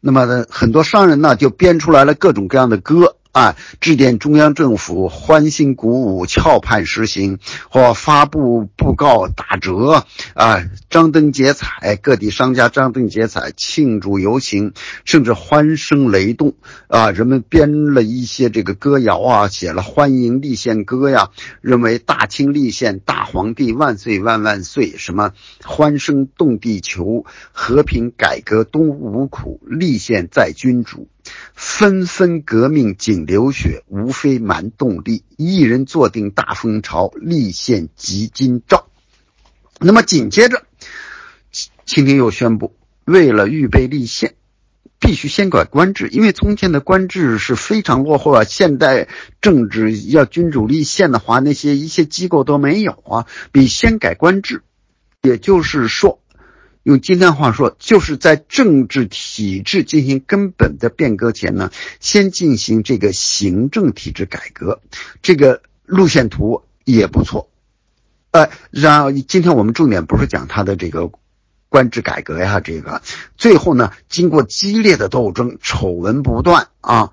那么呢，很多商人呢就编出来了各种各样的歌。啊！致电中央政府，欢欣鼓舞，翘盼实行，或发布布告打折，啊，张灯结彩，各地商家张灯结彩庆祝游行，甚至欢声雷动，啊，人们编了一些这个歌谣啊，写了欢迎立宪歌呀，认为大清立宪，大皇帝万岁万万岁，什么欢声动地球，和平改革东吴苦，立宪在君主。纷纷革命仅流血，无非蛮动力。一人坐定大风潮，立宪即今朝。那么紧接着，清廷又宣布，为了预备立宪，必须先改官制，因为从前的官制是非常落后啊。现代政治要君主立宪的话，那些一些机构都没有啊。比先改官制，也就是说。用今天话说，就是在政治体制进行根本的变革前呢，先进行这个行政体制改革，这个路线图也不错。呃，然后今天我们重点不是讲他的这个官制改革呀，这个最后呢，经过激烈的斗争，丑闻不断啊，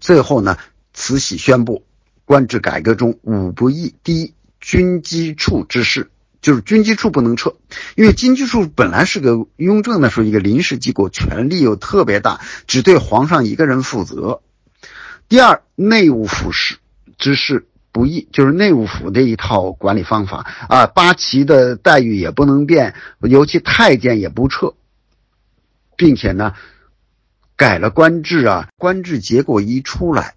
最后呢，慈禧宣布官制改革中五不义：第一，军机处之事。就是军机处不能撤，因为军机处本来是个雍正的时候一个临时机构，权力又特别大，只对皇上一个人负责。第二，内务府事之事不易，就是内务府这一套管理方法啊，八旗的待遇也不能变，尤其太监也不撤，并且呢，改了官制啊，官制结果一出来。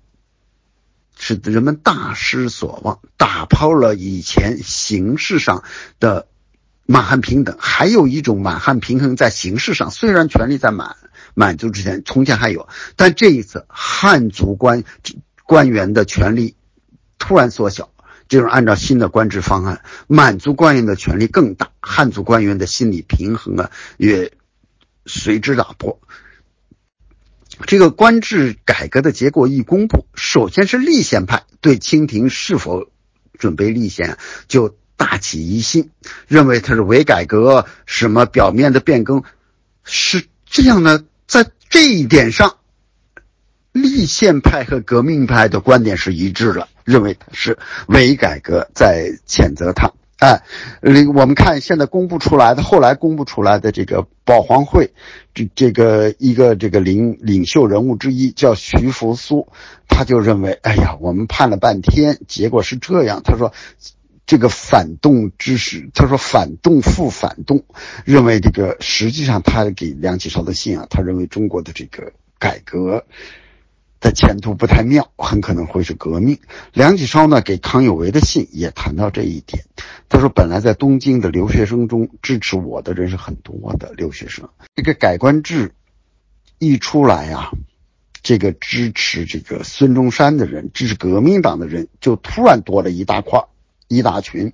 使得人们大失所望，打抛了以前形式上的满汉平等，还有一种满汉平衡在形式上，虽然权力在满满族之前从前还有，但这一次汉族官官员的权力突然缩小，就是按照新的官制方案，满族官员的权力更大，汉族官员的心理平衡啊也随之打破。这个官制改革的结果一公布，首先是立宪派对清廷是否准备立宪就大起疑心，认为它是伪改革，什么表面的变更是这样呢？在这一点上，立宪派和革命派的观点是一致的，认为它是伪改革，在谴责他哎，我们看现在公布出来的，后来公布出来的这个保皇会，这这个一个这个领领袖人物之一叫徐福苏，他就认为，哎呀，我们判了半天，结果是这样。他说，这个反动之识，他说反动复反动，认为这个实际上他给梁启超的信啊，他认为中国的这个改革。的前途不太妙，很可能会是革命。梁启超呢给康有为的信也谈到这一点。他说：“本来在东京的留学生中支持我的人是很多的留学生，这个改官制一出来呀，这个支持这个孙中山的人，支持革命党的人就突然多了一大块一大群。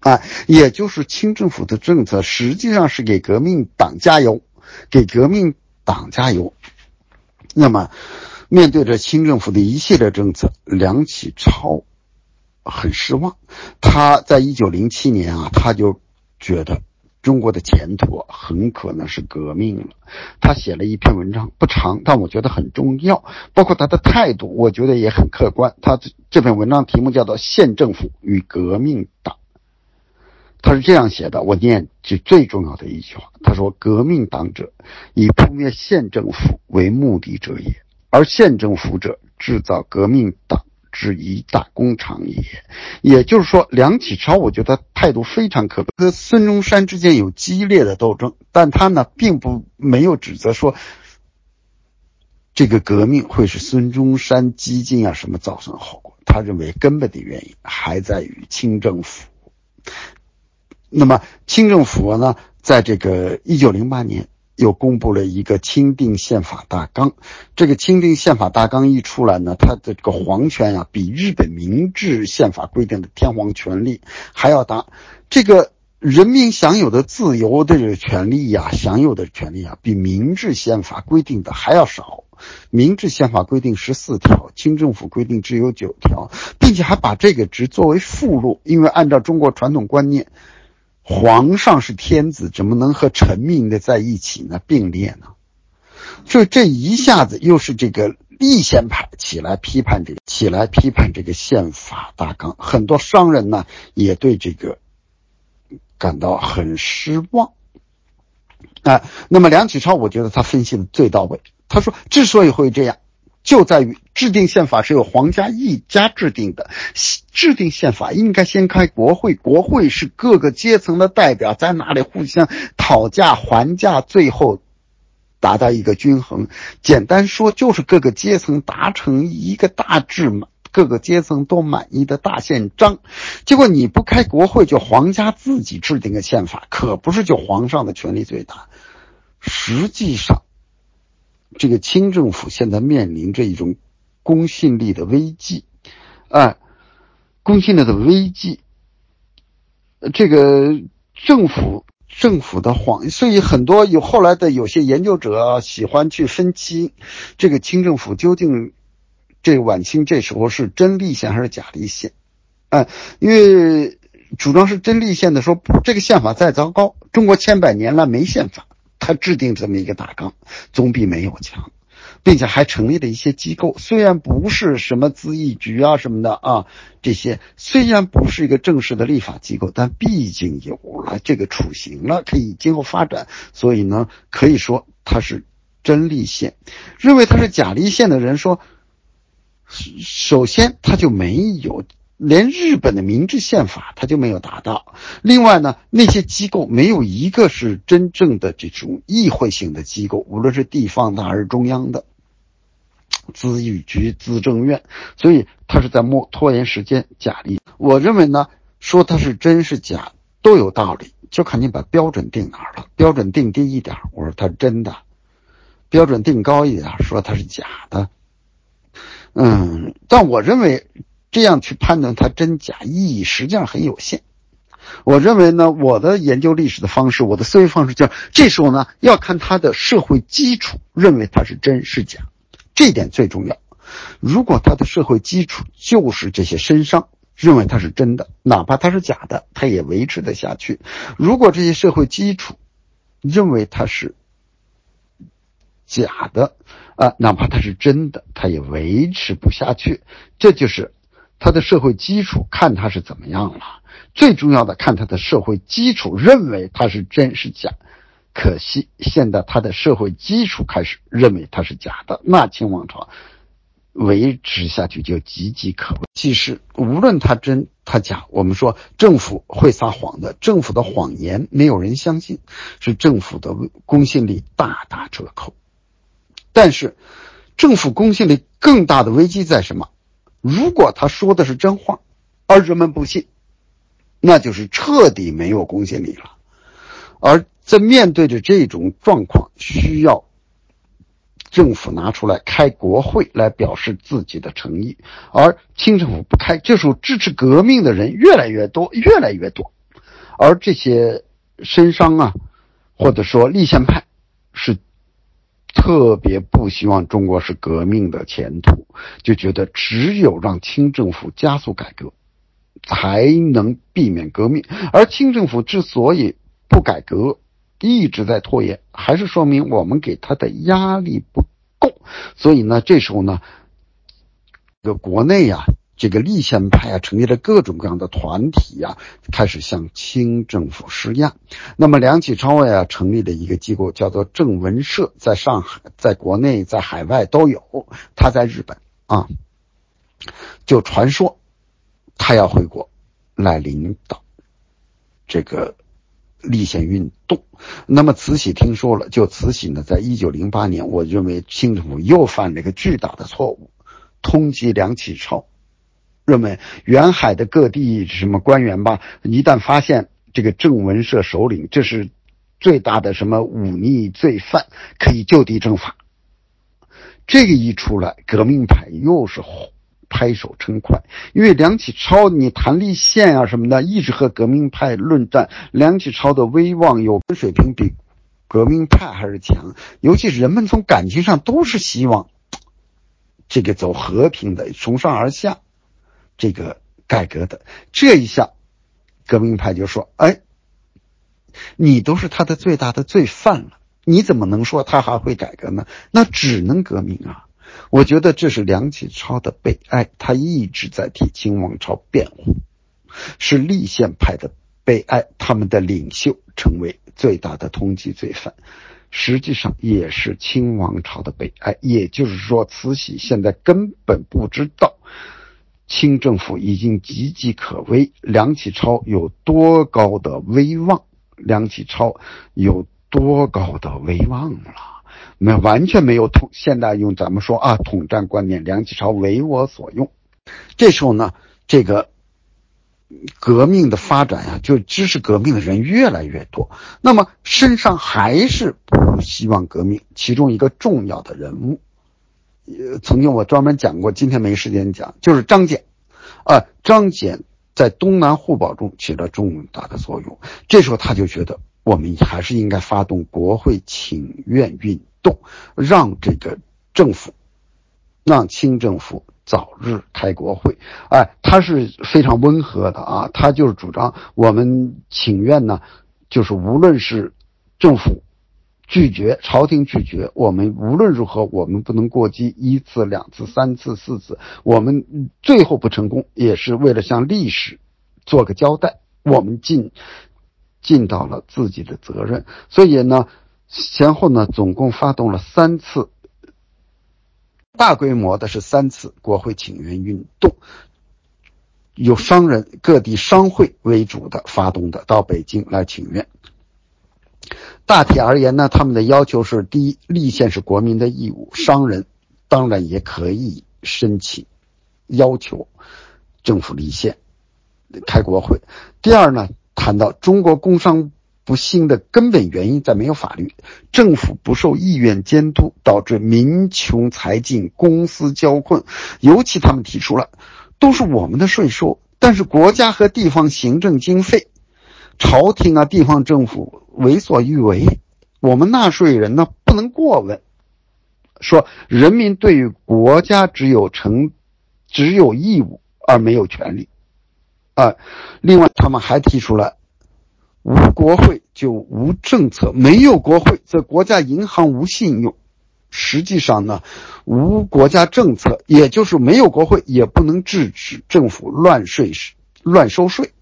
啊，也就是清政府的政策实际上是给革命党加油，给革命党加油。那么。”面对着清政府的一系列政策，梁启超很失望。他在一九零七年啊，他就觉得中国的前途很可能是革命了。他写了一篇文章，不长，但我觉得很重要。包括他的态度，我觉得也很客观。他这篇文章题目叫做《县政府与革命党》，他是这样写的，我念这最重要的一句话。他说：“革命党者，以扑灭县政府为目的者也。”而县政府者，制造革命党之一大工厂也。也就是说，梁启超，我觉得态度非常可悲和孙中山之间有激烈的斗争，但他呢，并不没有指责说，这个革命会是孙中山激进啊什么造成后果。他认为根本的原因还在于清政府。那么，清政府呢，在这个一九零八年。又公布了一个钦定宪法大纲，这个钦定宪法大纲一出来呢，它的这个皇权呀，比日本明治宪法规定的天皇权力还要大。这个人民享有的自由的权利呀，享有的权利啊，比明治宪法规定的还要少。明治宪法规定十四条，清政府规定只有九条，并且还把这个只作为附录，因为按照中国传统观念。皇上是天子，怎么能和臣民的在一起呢？并列呢？所以这一下子又是这个立宪派起来批判这个，起来批判这个宪法大纲。很多商人呢也对这个感到很失望。啊，那么梁启超，我觉得他分析的最到位。他说，之所以会这样。就在于制定宪法是由皇家一家制定的，制定宪法应该先开国会，国会是各个阶层的代表在那里互相讨价还价，最后达到一个均衡。简单说，就是各个阶层达成一个大致，各个阶层都满意的大宪章。结果你不开国会，就皇家自己制定个宪法，可不是就皇上的权力最大。实际上。这个清政府现在面临着一种公信力的危机，啊，公信力的危机。这个政府政府的谎，所以很多有后来的有些研究者喜欢去分析这个清政府究竟这晚清这时候是真立宪还是假立宪，啊，因为主张是真立宪的说，这个宪法再糟糕，中国千百年来没宪法。他制定这么一个大纲，总比没有强，并且还成立了一些机构，虽然不是什么咨议局啊什么的啊，这些虽然不是一个正式的立法机构，但毕竟有了这个雏形了，可以今后发展。所以呢，可以说他是真立宪。认为他是假立宪的人说，首先他就没有。连日本的明治宪法他就没有达到。另外呢，那些机构没有一个是真正的这种议会性的机构，无论是地方的还是中央的，资议局、资政院，所以他是在拖拖延时间、假立。我认为呢，说他是真是假都有道理，就看你把标准定哪儿了。标准定低一点，我说他是真的；标准定高一点，说他是假的。嗯，但我认为。这样去判断它真假意义实际上很有限。我认为呢，我的研究历史的方式，我的思维方式叫这时候呢要看它的社会基础，认为它是真是假，这点最重要。如果它的社会基础就是这些身商，认为它是真的，哪怕它是假的，它也维持得下去。如果这些社会基础认为它是假的，啊，哪怕它是真的，它也维持不下去。这就是。他的社会基础看他是怎么样了。最重要的看他的社会基础，认为他是真是假。可惜现在他的社会基础开始认为他是假的，那清王朝维持下去就岌岌可危。其实无论他真他假，我们说政府会撒谎的，政府的谎言没有人相信，是政府的公信力大打折扣。但是政府公信力更大的危机在什么？如果他说的是真话，而人们不信。那就是彻底没有公信力了，而在面对着这种状况，需要政府拿出来开国会来表示自己的诚意，而清政府不开，这时候支持革命的人越来越多，越来越多，而这些绅商啊，或者说立宪派，是特别不希望中国是革命的前途，就觉得只有让清政府加速改革。才能避免革命，而清政府之所以不改革，一直在拖延，还是说明我们给他的压力不够。所以呢，这时候呢，这个国内呀，这个立宪派啊，成立了各种各样的团体呀，开始向清政府施压。那么梁启超呀，成立了一个机构，叫做正文社，在上海，在国内，在海外都有。他在日本啊，就传说。他要回国来领导这个立宪运动。那么慈禧听说了，就慈禧呢，在一九零八年，我认为清政府又犯了一个巨大的错误，通缉梁启超，认为沿海的各地什么官员吧，一旦发现这个正文社首领，这是最大的什么忤逆罪犯，可以就地正法。这个一出来，革命派又是。拍手称快，因为梁启超，你谈立宪啊什么的，一直和革命派论战。梁启超的威望有水平比革命派还是强，尤其是人们从感情上都是希望这个走和平的，从上而下这个改革的。这一下，革命派就说：“哎，你都是他的最大的罪犯了，你怎么能说他还会改革呢？那只能革命啊！”我觉得这是梁启超的悲哀，他一直在替清王朝辩护，是立宪派的悲哀，他们的领袖成为最大的通缉罪犯，实际上也是清王朝的悲哀。也就是说，慈禧现在根本不知道清政府已经岌岌可危，梁启超有多高的威望，梁启超有多高的威望了。没完全没有统，现在用咱们说啊，统战观念，梁启超为我所用。这时候呢，这个革命的发展呀，就支持革命的人越来越多。那么身上还是不希望革命，其中一个重要的人物，呃，曾经我专门讲过，今天没时间讲，就是张謇。啊，张謇在东南互保中起了重大的作用。这时候他就觉得，我们还是应该发动国会请愿运。动，让这个政府，让清政府早日开国会。哎，他是非常温和的啊，他就是主张我们请愿呢，就是无论是政府拒绝，朝廷拒绝，我们无论如何，我们不能过激一次、两次、三次、四次，我们最后不成功，也是为了向历史做个交代，我们尽尽到了自己的责任。所以呢。前后呢，总共发动了三次大规模的，是三次国会请愿运动，有商人各地商会为主的发动的，到北京来请愿。大体而言呢，他们的要求是：第一，立宪是国民的义务，商人当然也可以申请要求政府立宪开国会；第二呢，谈到中国工商。不幸的根本原因在没有法律，政府不受意愿监督，导致民穷财尽，公司交困。尤其他们提出了，都是我们的税收，但是国家和地方行政经费，朝廷啊，地方政府为所欲为，我们纳税人呢不能过问。说人民对于国家只有成，只有义务而没有权利。啊，另外他们还提出了。无国会就无政策，没有国会，则国家银行无信用，实际上呢，无国家政策，也就是没有国会，也不能制止政府乱税、乱收税。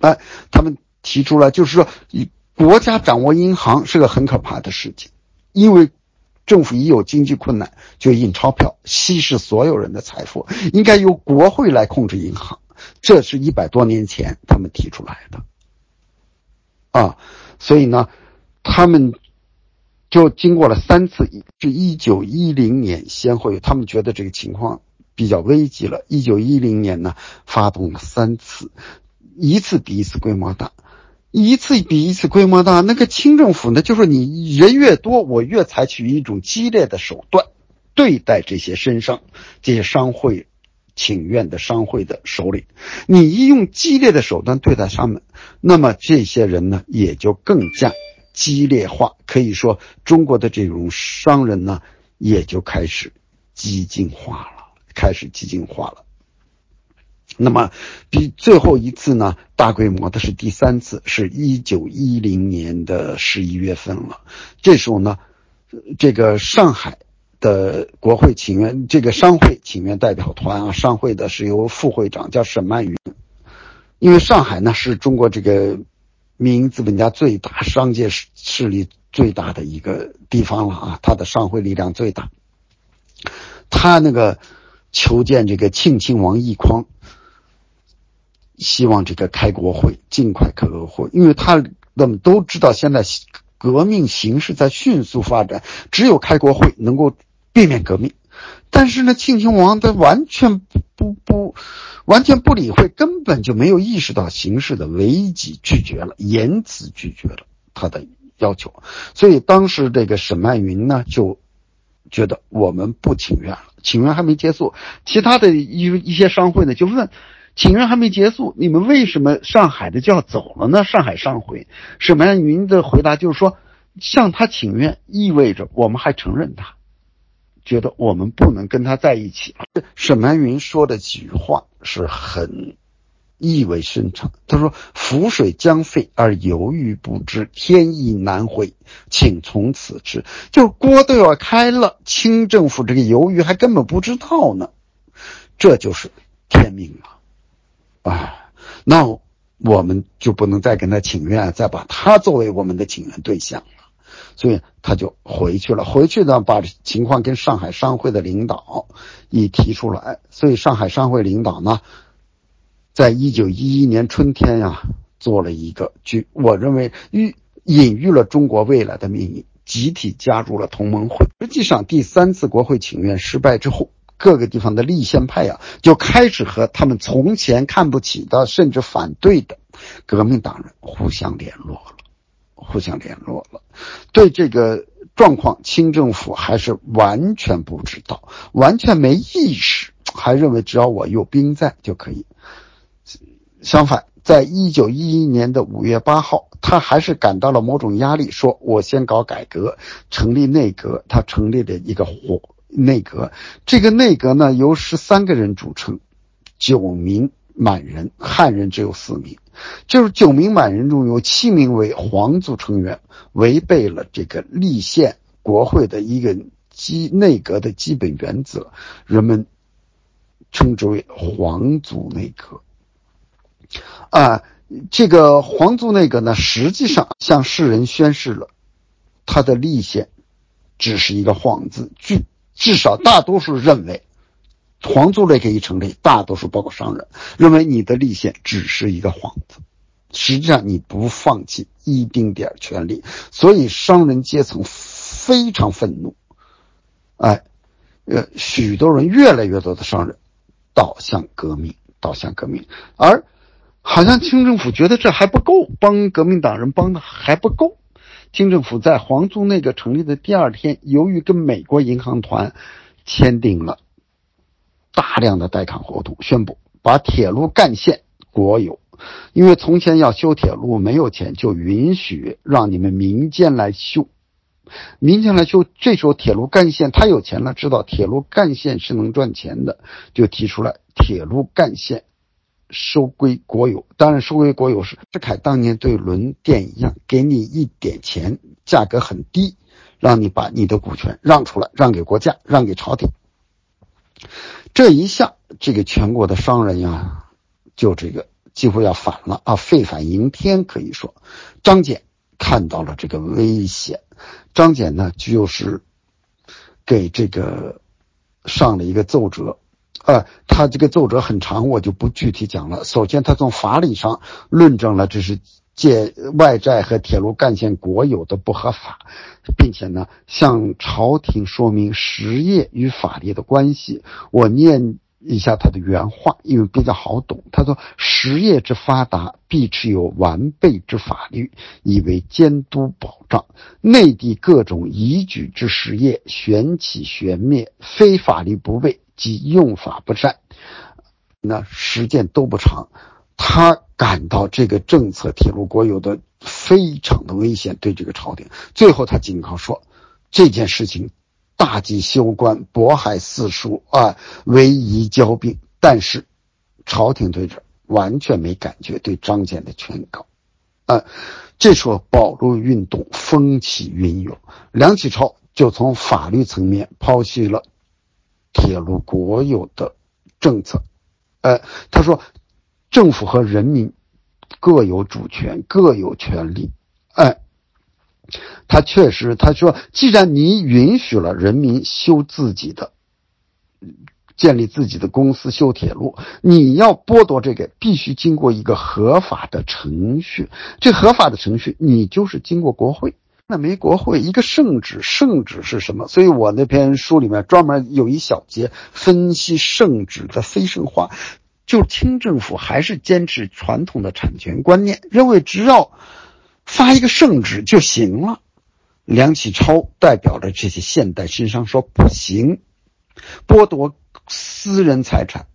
哎，他们提出来，就是说，以国家掌握银行是个很可怕的事情，因为政府一有经济困难就印钞票，稀释所有人的财富，应该由国会来控制银行。这是一百多年前他们提出来的，啊，所以呢，他们。就经过了三次，是一九一零年先后，他们觉得这个情况比较危急了。一九一零年呢，发动了三次，一次比一次规模大，一次比一次规模大。那个清政府呢，就是你人越多，我越采取一种激烈的手段对待这些绅商、这些商会请愿的商会的首领。你一用激烈的手段对待他们，那么这些人呢，也就更加。激烈化，可以说中国的这种商人呢，也就开始激进化了，开始激进化了。那么，比最后一次呢，大规模的是第三次，是一九一零年的十一月份了。这时候呢，这个上海的国会请愿，这个商会请愿代表团啊，商会的是由副会长叫沈曼云，因为上海呢是中国这个。民营资本家最大、商界势势力最大的一个地方了啊，他的商会力量最大。他那个求见这个庆亲王奕匡，希望这个开国会，尽快开国会，因为他我们都知道现在革命形势在迅速发展，只有开国会能够避免革命。但是呢，庆亲王他完全不不，完全不理会，根本就没有意识到形势的危机，拒绝了，言辞拒绝了他的要求。所以当时这个沈曼云呢，就觉得我们不请愿了，请愿还没结束。其他的一一些商会呢，就问，请愿还没结束，你们为什么上海的就要走了呢？上海上回沈曼云的回答就是说，向他请愿意味着我们还承认他。觉得我们不能跟他在一起。沈曼云说的几句话是很意味深长。他说：“浮水将沸而犹豫不知，天意难回，请从此之。”就锅都要开了，清政府这个犹豫还根本不知道呢，这就是天命了。哎，那我们就不能再跟他请愿，再把他作为我们的请愿对象了。所以他就回去了，回去呢，把情况跟上海商会的领导一提出来。所以上海商会领导呢，在一九一一年春天呀，做了一个具我认为预隐喻了中国未来的命运，集体加入了同盟会。实际上，第三次国会请愿失败之后，各个地方的立宪派呀，就开始和他们从前看不起的，甚至反对的革命党人互相联络了。互相联络了，对这个状况，清政府还是完全不知道，完全没意识，还认为只要我有兵在就可以。相反，在一九一一年的五月八号，他还是感到了某种压力，说我先搞改革，成立内阁。他成立了一个火内阁，这个内阁呢由十三个人组成，九名。满人汉人只有四名，就是九名满人中有七名为皇族成员，违背了这个立宪国会的一个基内阁的基本原则，人们称之为皇族内阁。啊，这个皇族内阁呢，实际上向世人宣示了他的立宪只是一个幌子，据至少大多数认为。皇族类可以成立，大多数包括商人认为你的立宪只是一个幌子，实际上你不放弃一丁点权利，所以商人阶层非常愤怒，哎，呃，许多人越来越多的商人倒向革命，倒向革命，而好像清政府觉得这还不够，帮革命党人帮的还不够，清政府在皇族那个成立的第二天，由于跟美国银行团签订了。大量的贷款合同，宣布把铁路干线国有，因为从前要修铁路没有钱，就允许让你们民间来修，民间来修。这时候铁路干线他有钱了，知道铁路干线是能赚钱的，就提出来铁路干线收归国有。当然，收归国有是志凯当年对轮店一样，给你一点钱，价格很低，让你把你的股权让出来，让给国家，让给朝廷。这一下，这个全国的商人呀，就这个几乎要反了啊，废反迎天，可以说。张謇看到了这个危险，张謇呢，就是给这个上了一个奏折，呃，他这个奏折很长，我就不具体讲了。首先，他从法理上论证了这是。借外债和铁路干线国有的不合法，并且呢，向朝廷说明实业与法律的关系。我念一下他的原话，因为比较好懂。他说：“实业之发达，必持有完备之法律，以为监督保障。内地各种移举之实业，旋起旋灭，非法律不备，即用法不善，那实践都不长。”他感到这个政策铁路国有的非常的危险，对这个朝廷。最后他警告说，这件事情大计休官，渤海四书啊，唯宜交兵。但是朝廷对这完全没感觉，对张謇的劝告，啊，这时候保路运动风起云涌，梁启超就从法律层面抛弃了铁路国有的政策，呃，他说。政府和人民各有主权，各有权利。哎，他确实，他说，既然你允许了人民修自己的、建立自己的公司、修铁路，你要剥夺这个，必须经过一个合法的程序。这合法的程序，你就是经过国会。那没国会，一个圣旨，圣旨是什么？所以我那篇书里面专门有一小节分析圣旨的非圣化。就清政府还是坚持传统的产权观念，认为只要发一个圣旨就行了。梁启超代表着这些现代新商说不行，剥夺私人财产，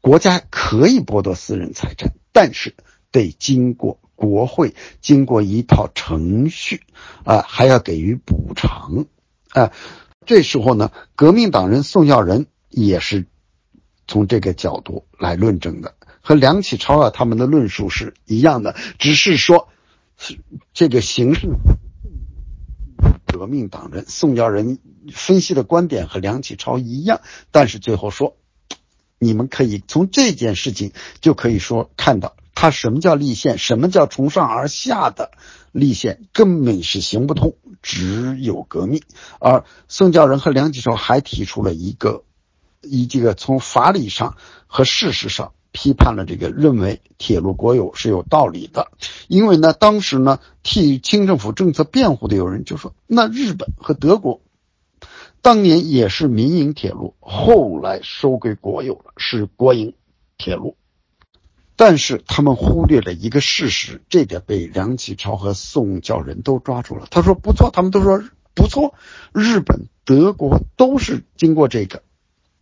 国家可以剥夺私人财产，但是得经过国会，经过一套程序啊，还要给予补偿啊。这时候呢，革命党人宋教仁也是。从这个角度来论证的，和梁启超啊他们的论述是一样的，只是说，这个形式，革命党人宋教仁分析的观点和梁启超一样，但是最后说，你们可以从这件事情就可以说看到，他什么叫立宪，什么叫从上而下的立宪，根本是行不通，只有革命。而宋教仁和梁启超还提出了一个。以这个从法理上和事实上批判了这个，认为铁路国有是有道理的。因为呢，当时呢替清政府政策辩护的有人就说，那日本和德国当年也是民营铁路，后来收归国有了，是国营铁路。但是他们忽略了一个事实，这点被梁启超和宋教仁都抓住了。他说不错，他们都说不错，日本、德国都是经过这个。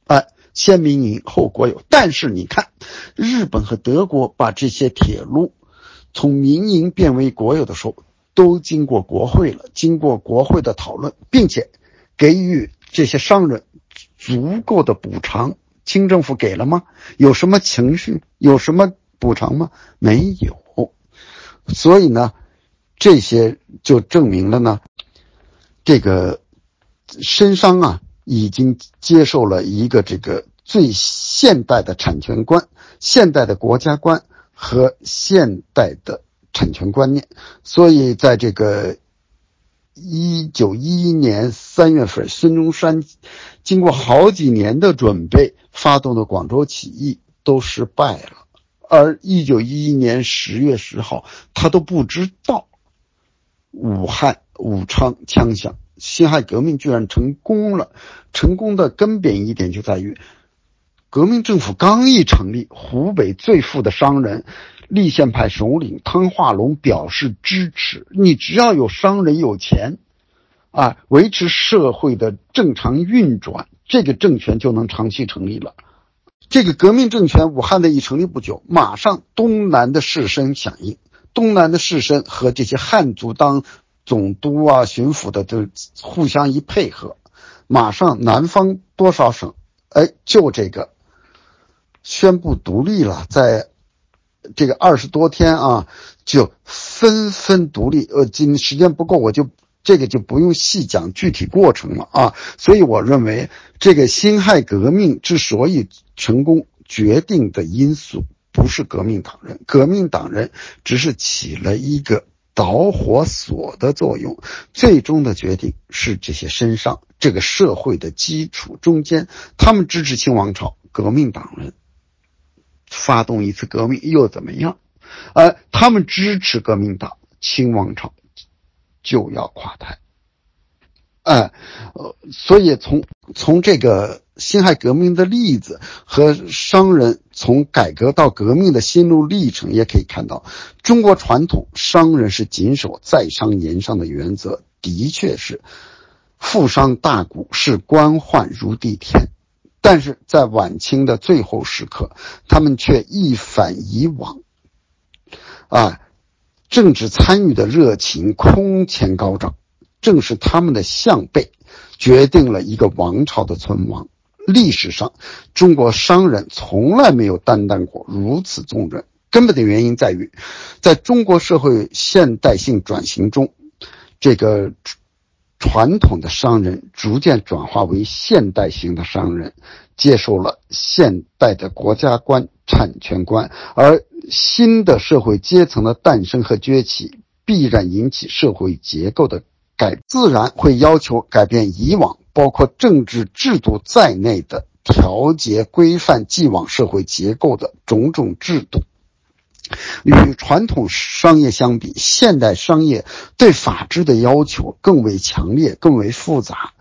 哎，先民营后国有，但是你看，日本和德国把这些铁路从民营变为国有的时候，都经过国会了，经过国会的讨论，并且给予这些商人足够的补偿。清政府给了吗？有什么情绪？有什么补偿吗？没有。所以呢，这些就证明了呢，这个深商啊。已经接受了一个这个最现代的产权观、现代的国家观和现代的产权观念，所以在这个一九一一年三月份，孙中山经过好几年的准备发动的广州起义都失败了，而一九一一年十月十号，他都不知道武汉武昌枪响。辛亥革命居然成功了，成功的根本一点就在于，革命政府刚一成立，湖北最富的商人，立宪派首领汤化龙表示支持。你只要有商人有钱，啊，维持社会的正常运转，这个政权就能长期成立了。这个革命政权武汉的一成立不久，马上东南的士绅响应，东南的士绅和这些汉族当。总督啊，巡抚的都互相一配合，马上南方多少省，哎，就这个宣布独立了，在这个二十多天啊，就纷纷独立。呃，今时间不够，我就这个就不用细讲具体过程了啊。所以我认为，这个辛亥革命之所以成功，决定的因素不是革命党人，革命党人只是起了一个导火索的作用，最终的决定是这些身上这个社会的基础中间，他们支持清王朝，革命党人发动一次革命又怎么样？而他们支持革命党，清王朝就要垮台。哎，呃，所以从从这个辛亥革命的例子和商人从改革到革命的心路历程，也可以看到，中国传统商人是谨守在商言商的原则，的确是富商大贾是官宦如地天，但是在晚清的最后时刻，他们却一反以往。啊，政治参与的热情空前高涨，正是他们的向背，决定了一个王朝的存亡。历史上，中国商人从来没有担当过如此重任。根本的原因在于，在中国社会现代性转型中，这个传统的商人逐渐转化为现代型的商人，接受了现代的国家观、产权观，而。新的社会阶层的诞生和崛起，必然引起社会结构的改，自然会要求改变以往包括政治制度在内的调节规范既往社会结构的种种制度。与传统商业相比，现代商业对法治的要求更为强烈、更为复杂。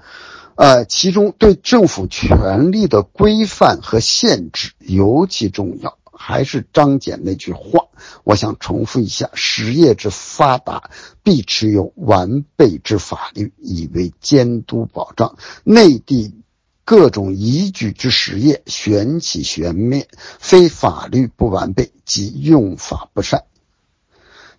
呃，其中对政府权力的规范和限制尤其重要。还是张謇那句话，我想重复一下：实业之发达，必持有完备之法律，以为监督保障。内地各种宜举之实业，玄起玄灭，非法律不完备，即用法不善，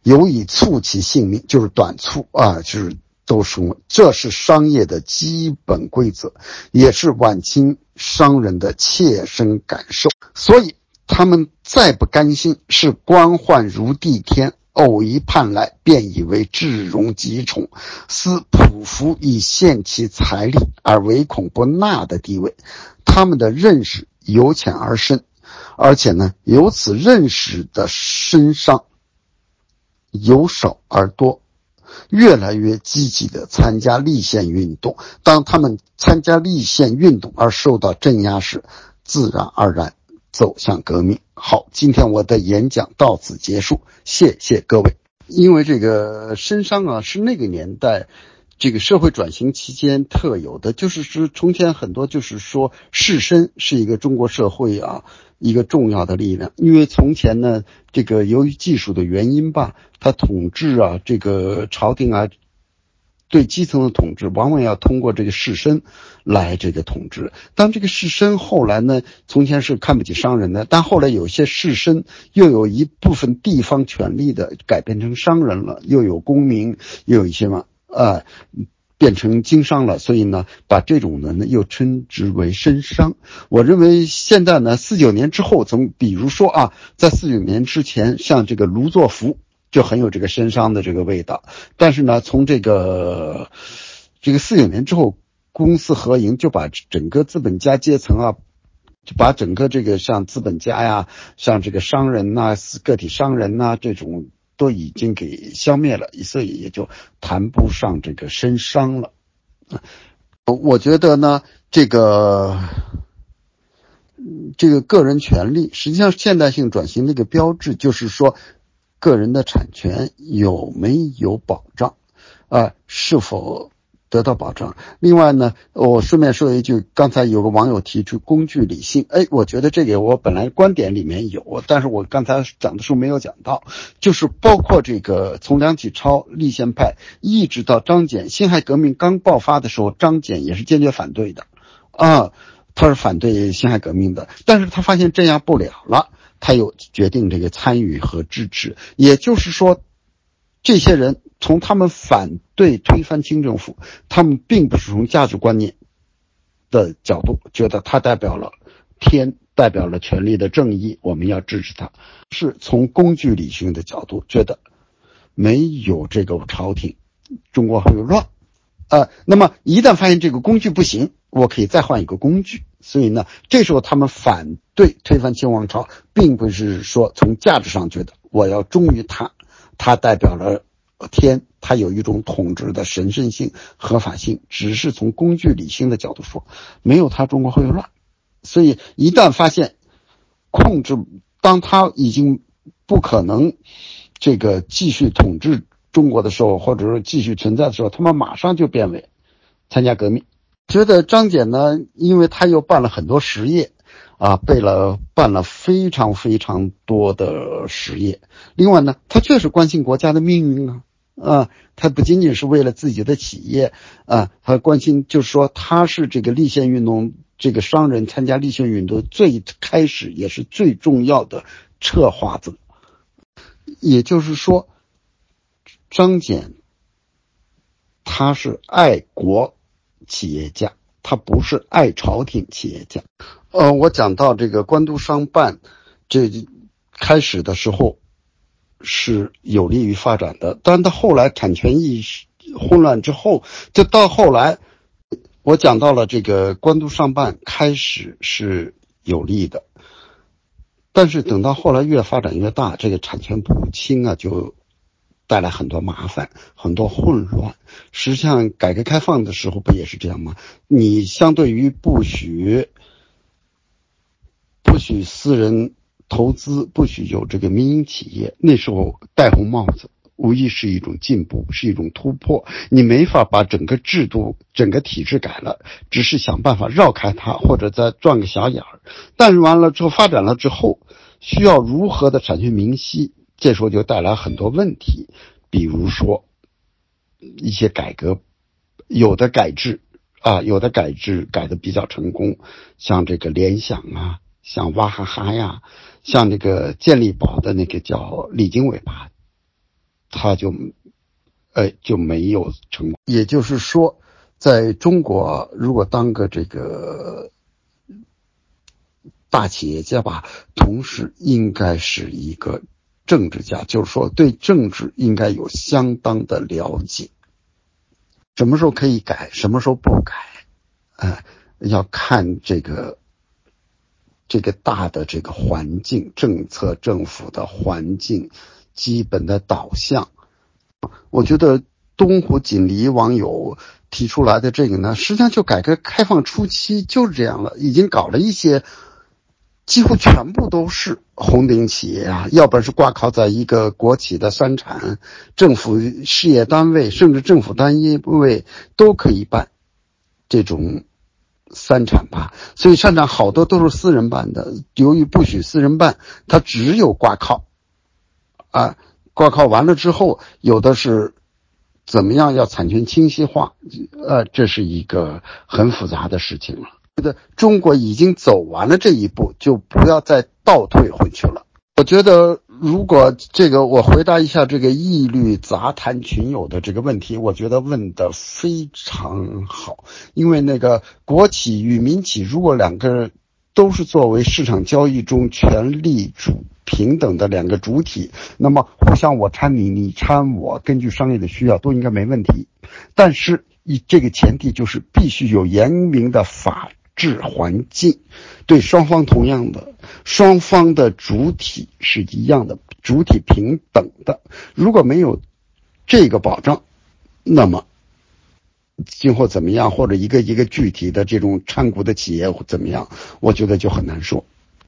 有以促其性命，就是短促啊，就是都是这是商业的基本规则，也是晚清商人的切身感受，所以。他们再不甘心是官宦如地天，偶一叛来，便以为至荣极宠，思匍匐以献其财力而唯恐不纳的地位。他们的认识由浅而深，而且呢，由此认识的深上由少而多，越来越积极的参加立宪运动。当他们参加立宪运动而受到镇压时，自然而然。走向革命。好，今天我的演讲到此结束，谢谢各位。因为这个绅商啊，是那个年代这个社会转型期间特有的，就是说从前很多就是说士绅是一个中国社会啊一个重要的力量。因为从前呢，这个由于技术的原因吧，他统治啊，这个朝廷啊。对基层的统治，往往要通过这个士绅来这个统治。当这个士绅后来呢，从前是看不起商人的，但后来有些士绅又有一部分地方权力的改变成商人了，又有公民，又有一些嘛，呃，变成经商了。所以呢，把这种人呢又称之为绅商。我认为现在呢，四九年之后，从比如说啊，在四九年之前，像这个卢作孚。就很有这个绅商的这个味道，但是呢，从这个这个四九年之后，公私合营就把整个资本家阶层啊，就把整个这个像资本家呀，像这个商人呐、个体商人呐这种都已经给消灭了，所以也就谈不上这个绅商了。我觉得呢，这个这个个人权利，实际上现代性转型的一个标志就是说。个人的产权有没有保障？啊，是否得到保障？另外呢，我顺便说一句，刚才有个网友提出工具理性，哎，我觉得这个我本来观点里面有，但是我刚才讲的时候没有讲到，就是包括这个从梁启超立宪派一直到张謇，辛亥革命刚爆发的时候，张謇也是坚决反对的，啊，他是反对辛亥革命的，但是他发现镇压不了了。他又决定这个参与和支持，也就是说，这些人从他们反对推翻清政府，他们并不是从价值观念的角度觉得他代表了天，代表了权力的正义，我们要支持他，是从工具理性的角度觉得没有这个朝廷，中国会乱。呃，那么一旦发现这个工具不行，我可以再换一个工具。所以呢，这时候他们反对推翻清王朝，并不是说从价值上觉得我要忠于他，他代表了天，他有一种统治的神圣性、合法性，只是从工具理性的角度说，没有他中国会乱。所以一旦发现控制，当他已经不可能这个继续统治中国的时候，或者说继续存在的时候，他们马上就变为参加革命。觉得张謇呢，因为他又办了很多实业，啊，备了办了非常非常多的实业。另外呢，他确实关心国家的命运啊，啊，他不仅仅是为了自己的企业啊，他关心就是说他是这个立宪运动这个商人参加立宪运动最开始也是最重要的策划者。也就是说，张謇他是爱国。企业家，他不是爱朝廷企业家。呃，我讲到这个官督商办，这开始的时候是有利于发展的，但到后来产权意识混乱之后，就到后来，我讲到了这个官督商办开始是有利的，但是等到后来越发展越大，这个产权不清啊，就。带来很多麻烦，很多混乱。实际上，改革开放的时候不也是这样吗？你相对于不许不许私人投资，不许有这个民营企业，那时候戴红帽子，无疑是一种进步，是一种突破。你没法把整个制度、整个体制改了，只是想办法绕开它，或者再钻个小眼儿。但是完了之后，发展了之后，需要如何的产权明晰？这时候就带来很多问题，比如说一些改革，有的改制啊，有的改制改的比较成功，像这个联想啊，像娃哈哈呀，像那个健力宝的那个叫李经纬吧，他就哎就没有成功。也就是说，在中国，如果当个这个大企业家吧，同时应该是一个。政治家就是说，对政治应该有相当的了解。什么时候可以改，什么时候不改，哎，要看这个这个大的这个环境、政策、政府的环境、基本的导向。我觉得东湖锦鲤网友提出来的这个呢，实际上就改革开放初期就是这样了，已经搞了一些。几乎全部都是红顶企业啊，要不然是挂靠在一个国企的三产、政府事业单位，甚至政府单一部位都可以办这种三产吧。所以三产好多都是私人办的，由于不许私人办，它只有挂靠啊，挂靠完了之后，有的是怎么样要产权清晰化，呃，这是一个很复杂的事情了。觉得中国已经走完了这一步，就不要再倒退回去了。我觉得，如果这个我回答一下这个义律杂谈群友的这个问题，我觉得问的非常好。因为那个国企与民企，如果两个都是作为市场交易中权力主平等的两个主体，那么互相我掺你，你掺我，根据商业的需要都应该没问题。但是以这个前提就是必须有严明的法。治环境对双方同样的，双方的主体是一样的，主体平等的。如果没有这个保障，那么今后怎么样，或者一个一个具体的这种参股的企业怎么样，我觉得就很难说。